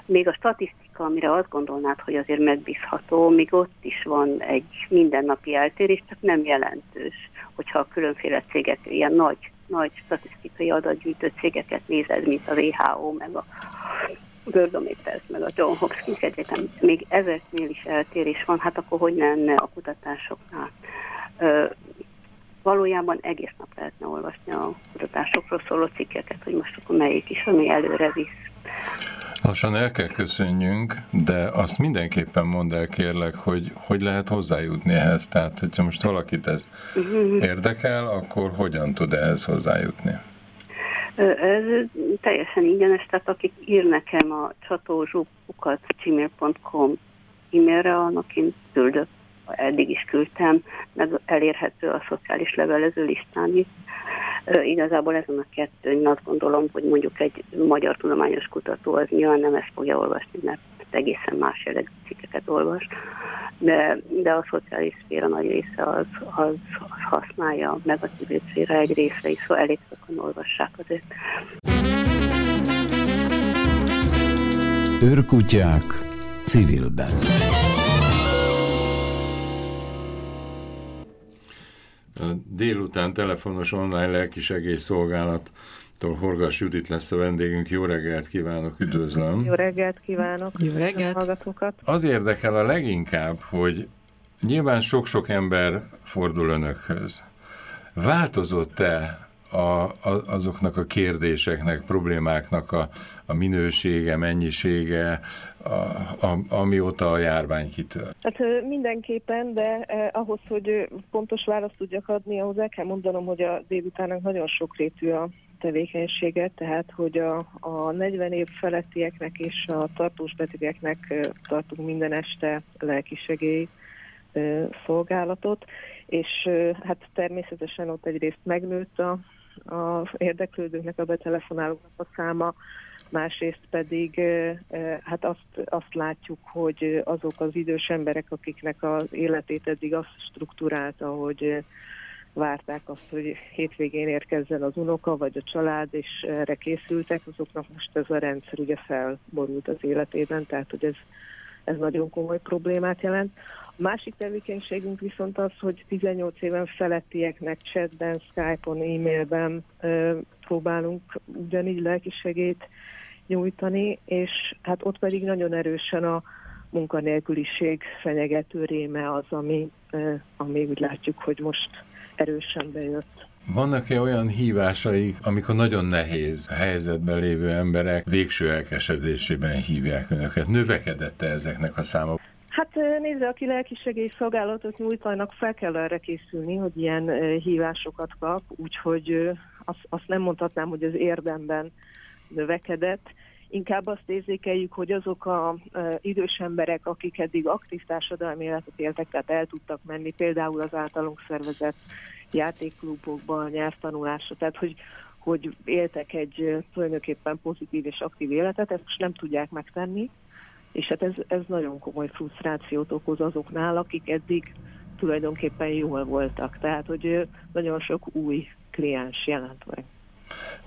Még a statisztika, amire azt gondolnád, hogy azért megbízható, még ott is van egy mindennapi eltérés, csak nem jelentős, hogyha a különféle cégek, ilyen nagy, nagy statisztikai adatgyűjtő cégeket nézed, mint a WHO, meg a Worldometers, meg a John Hopkins Egyetem, még ezeknél is eltérés van, hát akkor hogy lenne a kutatásoknál? Valójában egész nap lehetne olvasni a kutatásokról szóló cikkeket, hogy most akkor melyik is, ami előre visz. Lassan el kell köszönjünk, de azt mindenképpen mondd el kérlek, hogy hogy lehet hozzájutni ehhez. Tehát, hogyha most valakit ez érdekel, akkor hogyan tud ehhez hozzájutni? Ez teljesen ingyenes, tehát akik ír nekem a csatózsukukat gmail.com e-mailre, annak én küldök, eddig is küldtem, meg elérhető a szociális levelező listán is Igazából ezen a kettő, én azt gondolom, hogy mondjuk egy magyar tudományos kutató az nyilván nem ezt fogja olvasni, mert egészen más jellegű cikkeket olvas, de, de a szociális szféra nagy része az, az, az használja, meg a civil szféra egy része is, szóval elég sokan olvassák azért. Őrkutyák civilben. Délután telefonos online lelkisegély szolgálattól Horgas Judit lesz a vendégünk. Jó reggelt kívánok, üdvözlöm! Jó reggelt kívánok! Jó reggelt! Hallgatókat. Az érdekel a leginkább, hogy nyilván sok-sok ember fordul önökhöz. Változott-e a, a, azoknak a kérdéseknek, problémáknak a, a minősége, mennyisége, a, a, amióta a járvány kitör? Hát mindenképpen, de eh, ahhoz, hogy pontos választ tudjak adni, ahhoz el kell mondanom, hogy a délutának nagyon sokrétű a tevékenysége, tehát hogy a, a 40 év felettieknek és a tartós betegeknek tartunk minden este lelkisegély szolgálatot, és hát természetesen ott egyrészt megnőtt a, a érdeklődőknek, a betelefonálóknak a száma, másrészt pedig hát azt, azt látjuk, hogy azok az idős emberek, akiknek az életét eddig azt struktúrálta, hogy várták azt, hogy hétvégén érkezzen az unoka vagy a család, és erre készültek, azoknak most ez a rendszer ugye felborult az életében, tehát hogy ez, ez nagyon komoly problémát jelent. A másik tevékenységünk viszont az, hogy 18 éven felettieknek chatben, Skype-on, e-mailben ö, próbálunk ugyanígy lelkisegét nyújtani, és hát ott pedig nagyon erősen a munkanélküliség fenyegető réme az, ami, ö, ami úgy látjuk, hogy most erősen bejött. Vannak-e olyan hívásaik, amikor nagyon nehéz helyzetben lévő emberek végső elkesedésében hívják önöket? Növekedette ezeknek a száma? Hát nézze, aki lelkisegély szolgálatot nyújtanak, fel kell erre készülni, hogy ilyen hívásokat kap, úgyhogy azt, azt nem mondhatnám, hogy az érdemben növekedett. Inkább azt érzékeljük, hogy azok az idős emberek, akik eddig aktív társadalmi életet éltek, tehát el tudtak menni, például az általunk szervezett játékklubokba, nyelvtanulásra, tehát hogy hogy éltek egy tulajdonképpen pozitív és aktív életet, ezt most nem tudják megtenni, és hát ez, ez nagyon komoly frusztrációt okoz azoknál, akik eddig tulajdonképpen jól voltak. Tehát, hogy nagyon sok új kliens jelent meg.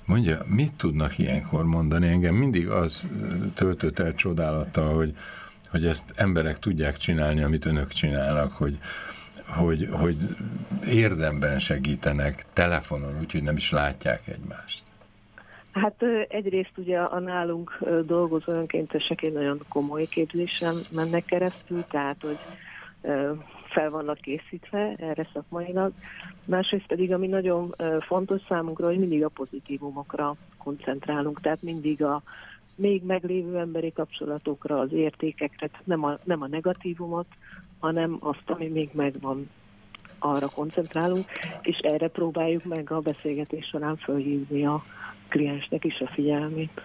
Mondja, mit tudnak ilyenkor mondani? Engem mindig az töltött el csodálattal, hogy, hogy ezt emberek tudják csinálni, amit önök csinálnak, hogy, hogy, hogy érdemben segítenek telefonon, úgyhogy nem is látják egymást. Hát egyrészt ugye a nálunk dolgozó önkéntesek egy nagyon komoly képzésen mennek keresztül, tehát hogy fel vannak készítve erre szakmailag. Másrészt pedig, ami nagyon fontos számunkra, hogy mindig a pozitívumokra koncentrálunk, tehát mindig a még meglévő emberi kapcsolatokra, az értékekre, tehát nem a, nem a negatívumot, hanem azt, ami még megvan, arra koncentrálunk, és erre próbáljuk meg a beszélgetés során fölhívni a kliensnek is a figyelmét.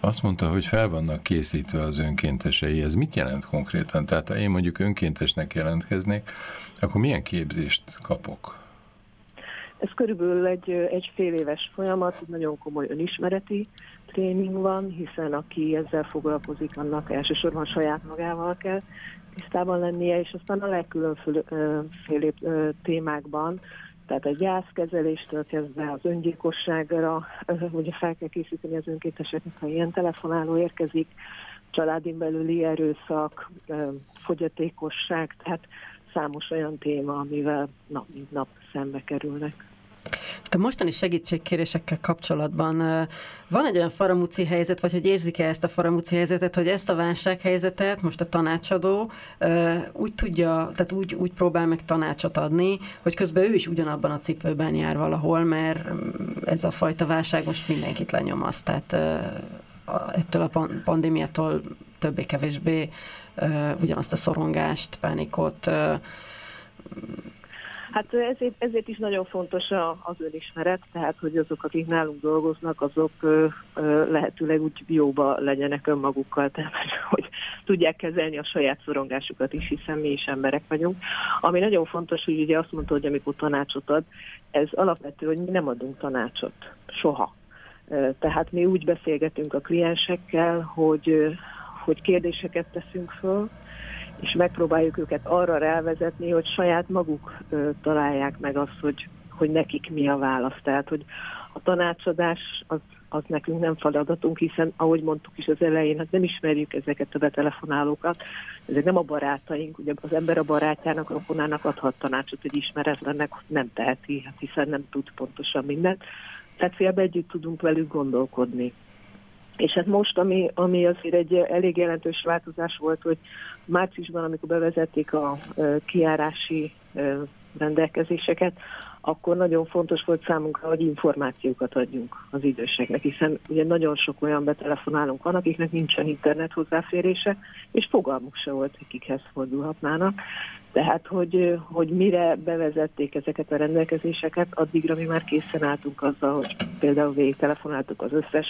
Azt mondta, hogy fel vannak készítve az önkéntesei. Ez mit jelent konkrétan? Tehát ha én mondjuk önkéntesnek jelentkeznék, akkor milyen képzést kapok? Ez körülbelül egy, egy fél éves folyamat, nagyon komoly önismereti tréning van, hiszen aki ezzel foglalkozik, annak elsősorban saját magával kell tisztában lennie, és aztán a legkülönfélébb témákban tehát a gyászkezeléstől kezdve az öngyilkosságra, ugye fel kell készíteni az önkénteseket, ha ilyen telefonáló érkezik, családin belüli erőszak, fogyatékosság, tehát számos olyan téma, amivel nap mint nap szembe kerülnek. A mostani segítségkérésekkel kapcsolatban van egy olyan faramúci helyzet, vagy hogy érzik-e ezt a faramúci helyzetet, hogy ezt a válsághelyzetet most a tanácsadó úgy tudja, tehát úgy, úgy próbál meg tanácsot adni, hogy közben ő is ugyanabban a cipőben jár valahol, mert ez a fajta válság most mindenkit lenyomaszt, tehát ettől a pandémiától többé-kevésbé ugyanazt a szorongást, pánikot Hát ezért, ezért is nagyon fontos az önismeret, tehát hogy azok, akik nálunk dolgoznak, azok ö, ö, lehetőleg úgy jóba legyenek önmagukkal, tehát hogy tudják kezelni a saját szorongásukat is, hiszen mi is emberek vagyunk. Ami nagyon fontos, hogy ugye azt mondta, hogy amikor tanácsot ad, ez alapvető, hogy mi nem adunk tanácsot. Soha. Tehát mi úgy beszélgetünk a kliensekkel, hogy, hogy kérdéseket teszünk föl, és megpróbáljuk őket arra rávezetni, hogy saját maguk ö, találják meg azt, hogy, hogy nekik mi a válasz. Tehát, hogy a tanácsadás az, az nekünk nem feladatunk, hiszen ahogy mondtuk is az elején, hát nem ismerjük ezeket a betelefonálókat, ezek nem a barátaink, ugye az ember a barátjának, a rokonának adhat tanácsot, hogy ismeretlennek nem teheti, hát hiszen nem tud pontosan mindent. Tehát félbe együtt tudunk velük gondolkodni. És hát most, ami, ami azért egy elég jelentős változás volt, hogy márciusban, amikor bevezették a kiárási rendelkezéseket, akkor nagyon fontos volt számunkra, hogy információkat adjunk az időseknek, hiszen ugye nagyon sok olyan betelefonálunk van, akiknek nincsen internet hozzáférése, és fogalmuk se volt, hogy kikhez fordulhatnának. Tehát, hogy, hogy mire bevezették ezeket a rendelkezéseket, addigra mi már készen álltunk azzal, hogy például végig telefonáltuk az összes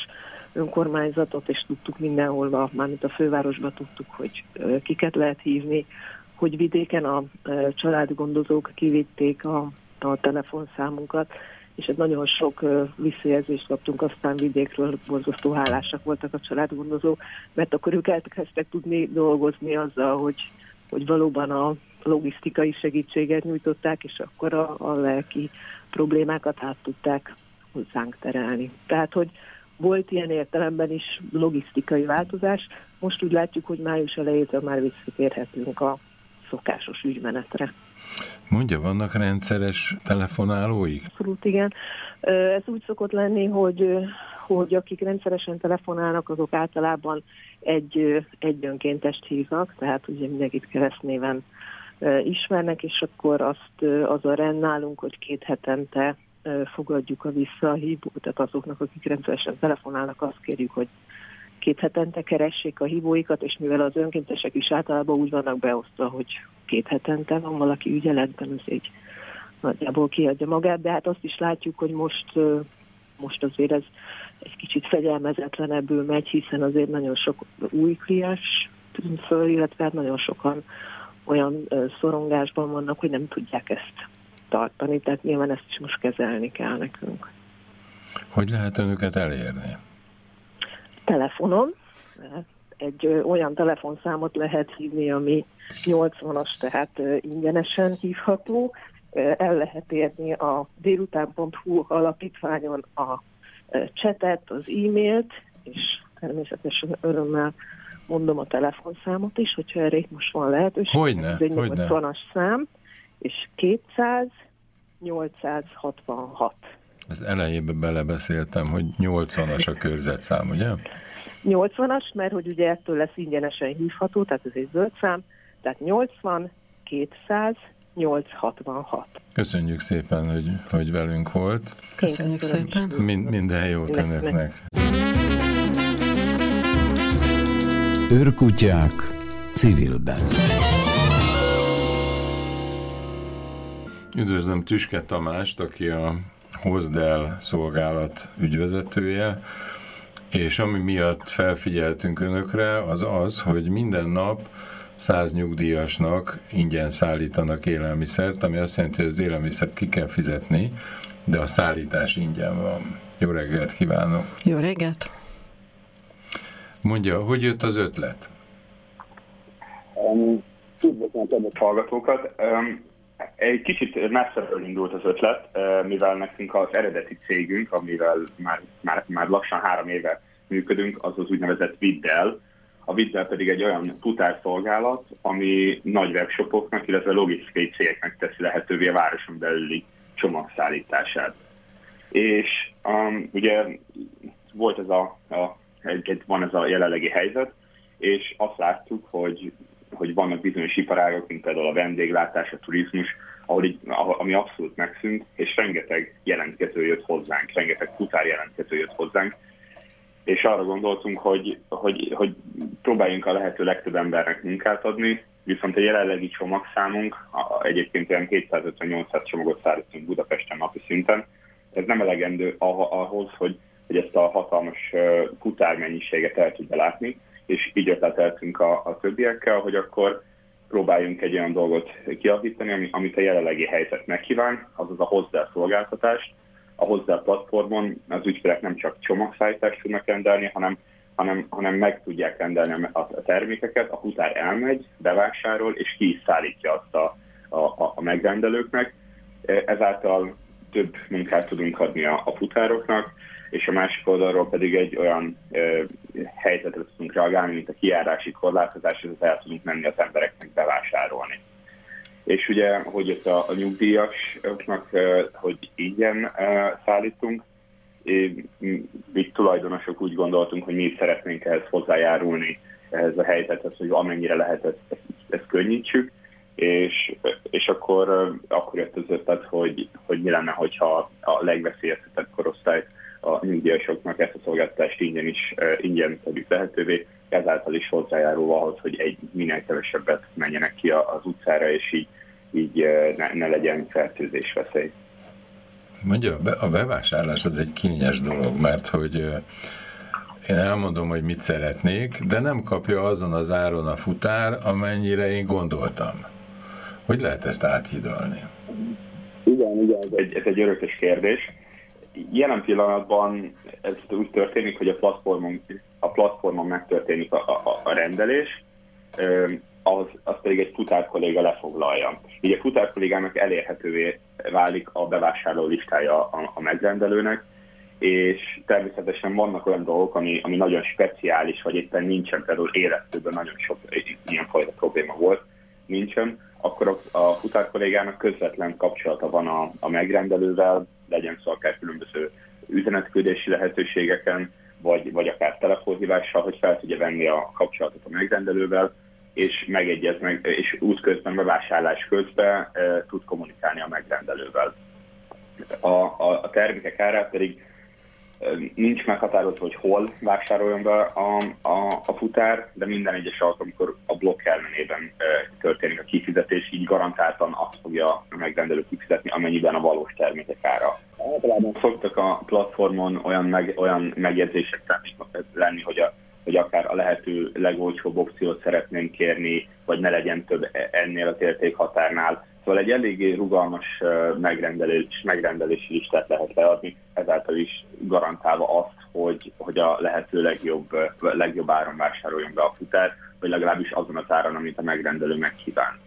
önkormányzatot, és tudtuk mindenhol, mármint a fővárosban tudtuk, hogy kiket lehet hívni, hogy vidéken a családgondozók kivitték a, a telefonszámunkat, és egy nagyon sok visszajelzést kaptunk, aztán vidékről borzasztó hálásak voltak a családgondozók, mert akkor ők elkezdtek tudni dolgozni azzal, hogy, hogy valóban a logisztikai segítséget nyújtották, és akkor a, a lelki problémákat át tudták hozzánk terelni. Tehát, hogy volt ilyen értelemben is logisztikai változás. Most úgy látjuk, hogy május elejétől már visszatérhetünk a szokásos ügymenetre. Mondja, vannak rendszeres telefonálóik? Abszolút igen. Ez úgy szokott lenni, hogy, hogy akik rendszeresen telefonálnak, azok általában egy, egy önkéntest hívnak, tehát ugye mindenkit keresztnéven ismernek, és akkor azt az a rend nálunk, hogy két hetente fogadjuk a vissza a hívót, tehát azoknak, akik rendszeresen telefonálnak, azt kérjük, hogy két hetente keressék a hívóikat, és mivel az önkéntesek is általában úgy vannak beosztva, hogy két hetente van valaki ügyeletben, az így nagyjából kiadja magát, de hát azt is látjuk, hogy most, most azért ez egy kicsit fegyelmezetlenebbül megy, hiszen azért nagyon sok új kliens tűnt föl, illetve hát nagyon sokan olyan szorongásban vannak, hogy nem tudják ezt tartani, tehát nyilván ezt is most kezelni kell nekünk. Hogy lehet önöket elérni? Telefonon. Egy olyan telefonszámot lehet hívni, ami 80-as, tehát ingyenesen hívható. El lehet érni a délután.hu alapítványon a csetet, az e-mailt, és természetesen örömmel mondom a telefonszámot is, hogyha erre most van lehetőség. Hogyne, Ez egy hogyne. 80-as szám, és 200 866. Az elejében belebeszéltem, hogy 80-as a körzetszám, ugye? 80-as, mert hogy ugye ettől lesz ingyenesen hívható, tehát ez egy zöld szám, tehát 80, 200, 866. Köszönjük szépen, hogy, hogy velünk volt. Köszönjük szépen. Mind, minden jót önöknek. Őrkutyák civilben. Üdvözlöm Tüske Tamást, aki a Hozdel szolgálat ügyvezetője, és ami miatt felfigyeltünk önökre, az az, hogy minden nap száz nyugdíjasnak ingyen szállítanak élelmiszert, ami azt jelenti, hogy az élelmiszert ki kell fizetni, de a szállítás ingyen van. Jó reggelt kívánok! Jó reggelt! Mondja, hogy jött az ötlet? Um, a kedves hallgatókat! Um, egy kicsit messzebbről indult az ötlet, mivel nekünk az eredeti cégünk, amivel már, már, már lassan három éve működünk, az az úgynevezett Viddel. A Viddel pedig egy olyan tutárszolgálat, ami nagy webshopoknak, illetve logisztikai cégeknek teszi lehetővé a városon belüli csomagszállítását. És um, ugye volt ez a, a egy, van ez a jelenlegi helyzet, és azt láttuk, hogy hogy vannak bizonyos iparágok, mint például a vendéglátás, a turizmus, ahol így, ami abszolút megszűnt, és rengeteg jelentkező jött hozzánk, rengeteg futár jelentkező jött hozzánk, és arra gondoltunk, hogy, hogy, hogy próbáljunk a lehető legtöbb embernek munkát adni, viszont a jelenlegi csomagszámunk, egyébként olyan 250-800 csomagot szállítunk Budapesten napi szinten, ez nem elegendő ahhoz, hogy, hogy ezt a hatalmas futármennyiséget el tudja látni, és így ötleteltünk a, a többiekkel, hogy akkor próbáljunk egy olyan dolgot kialakítani, amit a jelenlegi helyzet megkíván, azaz a hozzá szolgáltatást. A hozzá platformon az ügyfelek nem csak csomagszállítást tudnak rendelni, hanem, hanem, hanem meg tudják rendelni a termékeket, a futár elmegy, bevásárol, és ki is szállítja azt a, a, a megrendelőknek. Ezáltal több munkát tudunk adni a, a futároknak, és a másik oldalról pedig egy olyan ö, helyzetre tudunk reagálni, mint a kiárási korlátozás, ez el tudunk menni az embereknek bevásárolni. És ugye, hogy jött a, a nyugdíjasoknak, hogy ingyen szállítunk, mi tulajdonosok úgy gondoltunk, hogy mi szeretnénk ehhez hozzájárulni, ehhez a helyzethez, hogy amennyire lehet ezt, ezt, ezt könnyítsük, és, és akkor, akkor jött az ötlet, hogy, hogy mi lenne, hogyha a legveszélyeztetett korosztályt a nyugdíjasoknak ezt a szolgáltatást ingyen is ingyen tegyük lehetővé, ezáltal is hozzájárul ahhoz, hogy egy minél kevesebbet menjenek ki az utcára, és így, így ne, ne legyen fertőzés veszély. Mondja, a bevásárlás az egy kényes dolog, mert hogy én elmondom, hogy mit szeretnék, de nem kapja azon az áron a futár, amennyire én gondoltam. Hogy lehet ezt áthidalni? Igen, igen, ez egy, ez egy örökös kérdés jelen pillanatban ez úgy történik, hogy a platformon, a platformon megtörténik a, a, a rendelés, az, az pedig egy futár kolléga lefoglalja. Így a futár kollégának elérhetővé válik a bevásárló listája a, a megrendelőnek, és természetesen vannak olyan dolgok, ami, ami nagyon speciális, vagy éppen nincsen, például éreztőben nagyon sok ilyenfajta probléma volt, nincsen, akkor a, a futár kollégának közvetlen kapcsolata van a, a megrendelővel, legyen szó akár különböző üzenetküldési lehetőségeken, vagy, vagy akár telefonhívással, hogy fel tudja venni a kapcsolatot a megrendelővel, és megegyez meg, és útközben, bevásárlás közben e, tud kommunikálni a megrendelővel. A, a, a termékek árát pedig nincs meghatározva, hogy hol vásároljon be a, a, a futár, de minden egyes alkalomkor a blokk ellenében történik a kifizetés, így garantáltan azt fogja a megrendelő kifizetni, amennyiben a valós termékek ára. Általában szoktak a platformon olyan, meg, olyan megjegyzések lenni, hogy, a, hogy akár a lehető legolcsóbb opciót szeretnénk kérni, vagy ne legyen több e, ennél az értékhatárnál, Szóval egy eléggé rugalmas megrendelés, megrendelési listát lehet leadni, ezáltal is garantálva azt, hogy, hogy a lehető legjobb, legjobb áron vásároljon be a futár, vagy legalábbis azon az áron, amit a megrendelő megkíván.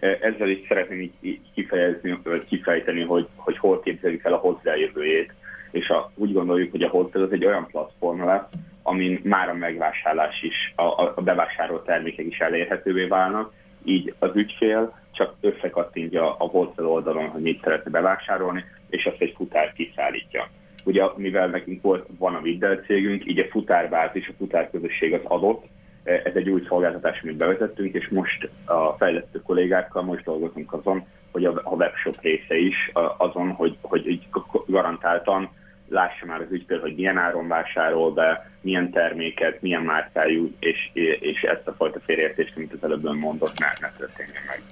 Ezzel is szeretném így kifejezni, vagy kifejteni, hogy, hogy hol képzeljük el a hozzájövőjét, és a, úgy gondoljuk, hogy a Hotel az egy olyan platform lesz, amin már a megvásárlás is, a, a bevásárolt termékek is elérhetővé válnak, így az ügyfél csak összekattintja a Hotel oldalon, hogy mit szeretne bevásárolni, és azt egy futár kiszállítja. Ugye, mivel nekünk volt, van a Viddel cégünk, így a futárbázis, a futárközösség az adott, ez egy új szolgáltatás, amit bevezettünk, és most a fejlesztő kollégákkal most dolgozunk azon, hogy a webshop része is azon, hogy, hogy garantáltan lássa már az ügyfél, hogy milyen áron vásárol be, milyen terméket, milyen márkájú, és, és ezt a fajta félreértést, amit az előbb mondott, ne, ne történjen meg.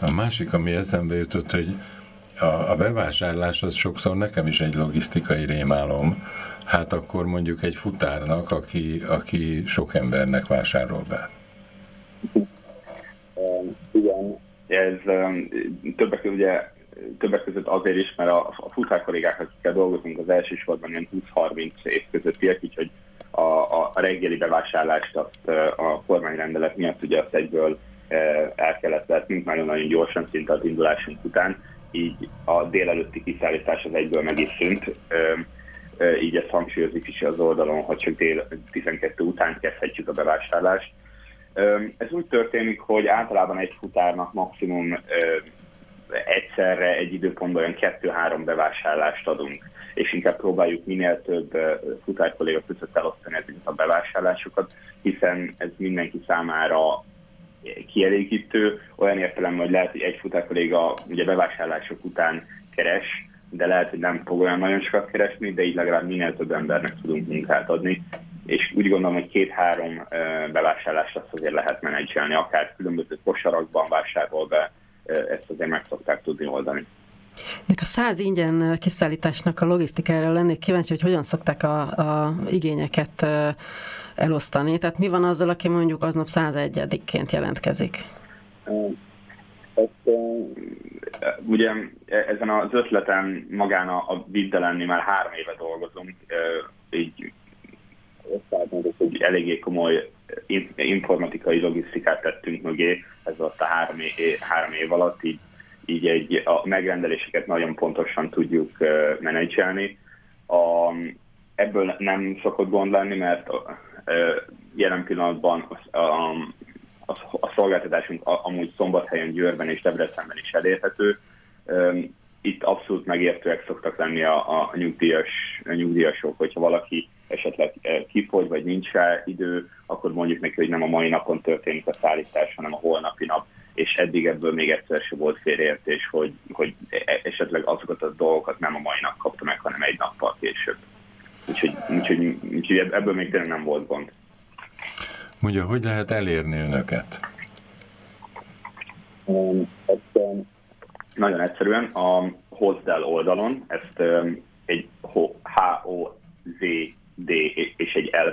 A másik, ami eszembe jutott, hogy a, a bevásárlás az sokszor nekem is egy logisztikai rémálom, hát akkor mondjuk egy futárnak, aki, aki sok embernek vásárol be. Igen, ez többek ugye többek között azért is, mert a, a futárkollégák, akikkel dolgozunk, az elsősorban ilyen 20-30 év közöttiek, úgyhogy a, a, a reggeli bevásárlást azt a kormányrendelet miatt ugye azt egyből el kellett vetnünk nagyon-nagyon gyorsan, szinte az indulásunk után, így a délelőtti kiszállítás az egyből meg is szűnt. Így ezt hangsúlyozik is az oldalon, hogy csak dél 12 után kezdhetjük a bevásárlást. Ez úgy történik, hogy általában egy futárnak maximum egyszerre egy időpontban olyan kettő-három bevásárlást adunk, és inkább próbáljuk minél több futárkolléga között elosztani ezeket a bevásárlásokat, hiszen ez mindenki számára kielégítő, olyan értelemben, hogy lehet, hogy egy futárkolléga ugye bevásárlások után keres, de lehet, hogy nem fog olyan nagyon sokat keresni, de így legalább minél több embernek tudunk munkát adni, és úgy gondolom, hogy két-három bevásárlást azt azért lehet menedzselni, akár különböző kosarakban vásárol be, ezt azért meg szokták tudni oldani. Nek a száz ingyen kiszállításnak a logisztikára lennék kíváncsi, hogy hogyan szokták a, a igényeket elosztani. Tehát mi van azzal, aki mondjuk aznap 101-ként jelentkezik? Ezt, ugye ezen az ötleten magán a, a Viddelenni már három éve dolgozunk, így hogy eléggé komoly informatikai logisztikát tettünk mögé, ez alatt a három év, három év alatt, így, így egy, a megrendeléseket nagyon pontosan tudjuk menedzselni. A, ebből nem szokott gond lenni, mert jelen pillanatban a, a, a, a szolgáltatásunk amúgy Szombathelyen, Győrben és Debrecenben is elérhető. Itt abszolút megértőek szoktak lenni a, a, nyugdíjas, a nyugdíjasok, hogyha valaki esetleg kifogy, vagy nincs rá idő, akkor mondjuk neki, hogy nem a mai napon történik a szállítás, hanem a holnapi nap, és eddig ebből még egyszer sem volt félreértés, hogy, hogy e, esetleg azokat a dolgokat nem a mai nap kapta meg, hanem egy nappal később. Úgyhogy, úgyhogy, úgyhogy ebből még tényleg nem volt gond. Mondja, hogy lehet elérni önöket? Um, ezt, um, nagyon egyszerűen a Hozdel oldalon, ezt um, egy H-O-Z-D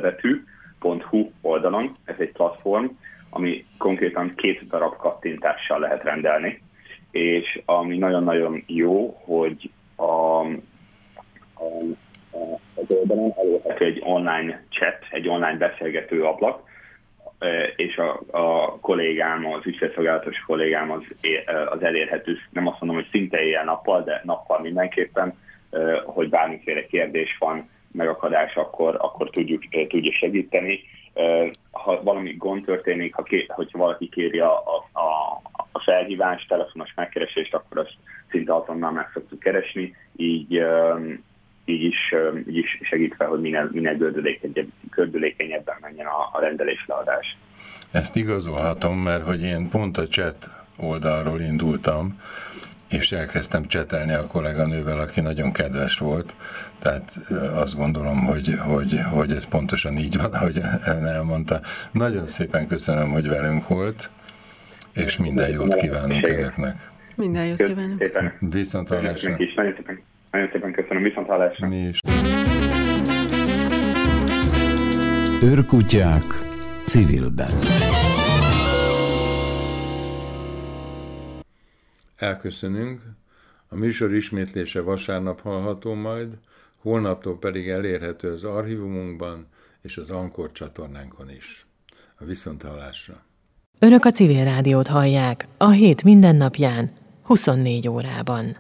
elbetű.hu oldalon, ez egy platform, ami konkrétan két darab kattintással lehet rendelni, és ami nagyon-nagyon jó, hogy a, a, a az oldalon elérhető egy online chat, egy online beszélgető ablak, és a, a kollégám, az ügyfélszolgálatos kollégám az, az elérhető, nem azt mondom, hogy szinte éjjel-nappal, de nappal mindenképpen, hogy bármiféle kérdés van, megakadás, akkor, akkor tudjuk, tudja segíteni. Ha valami gond történik, ha ké, hogyha valaki kéri a, a, a felhívást, telefonos megkeresést, akkor azt szinte azonnal meg szoktuk keresni, így így is, így is segítve, hogy minél, minél gördülékenyebben menjen a, a rendelés leadás. Ezt igazolhatom, mert hogy én pont a chat oldalról indultam, és elkezdtem csetelni a kolléganővel, aki nagyon kedves volt, tehát azt gondolom, hogy, hogy, hogy ez pontosan így van, ahogy elmondta. Nagyon szépen köszönöm, hogy velünk volt, és minden jót kívánunk önöknek. Minden jót kívánunk. Viszont hallásra. Nagyon szépen. Nagyon szépen köszönöm, viszont hallásra. Mi is. Őrkutyák civilben. Elköszönünk, a műsor ismétlése vasárnap hallható majd, holnaptól pedig elérhető az archívumunkban és az Ankor csatornánkon is. A viszonthallásra! Önök a civil rádiót hallják a hét mindennapján, 24 órában.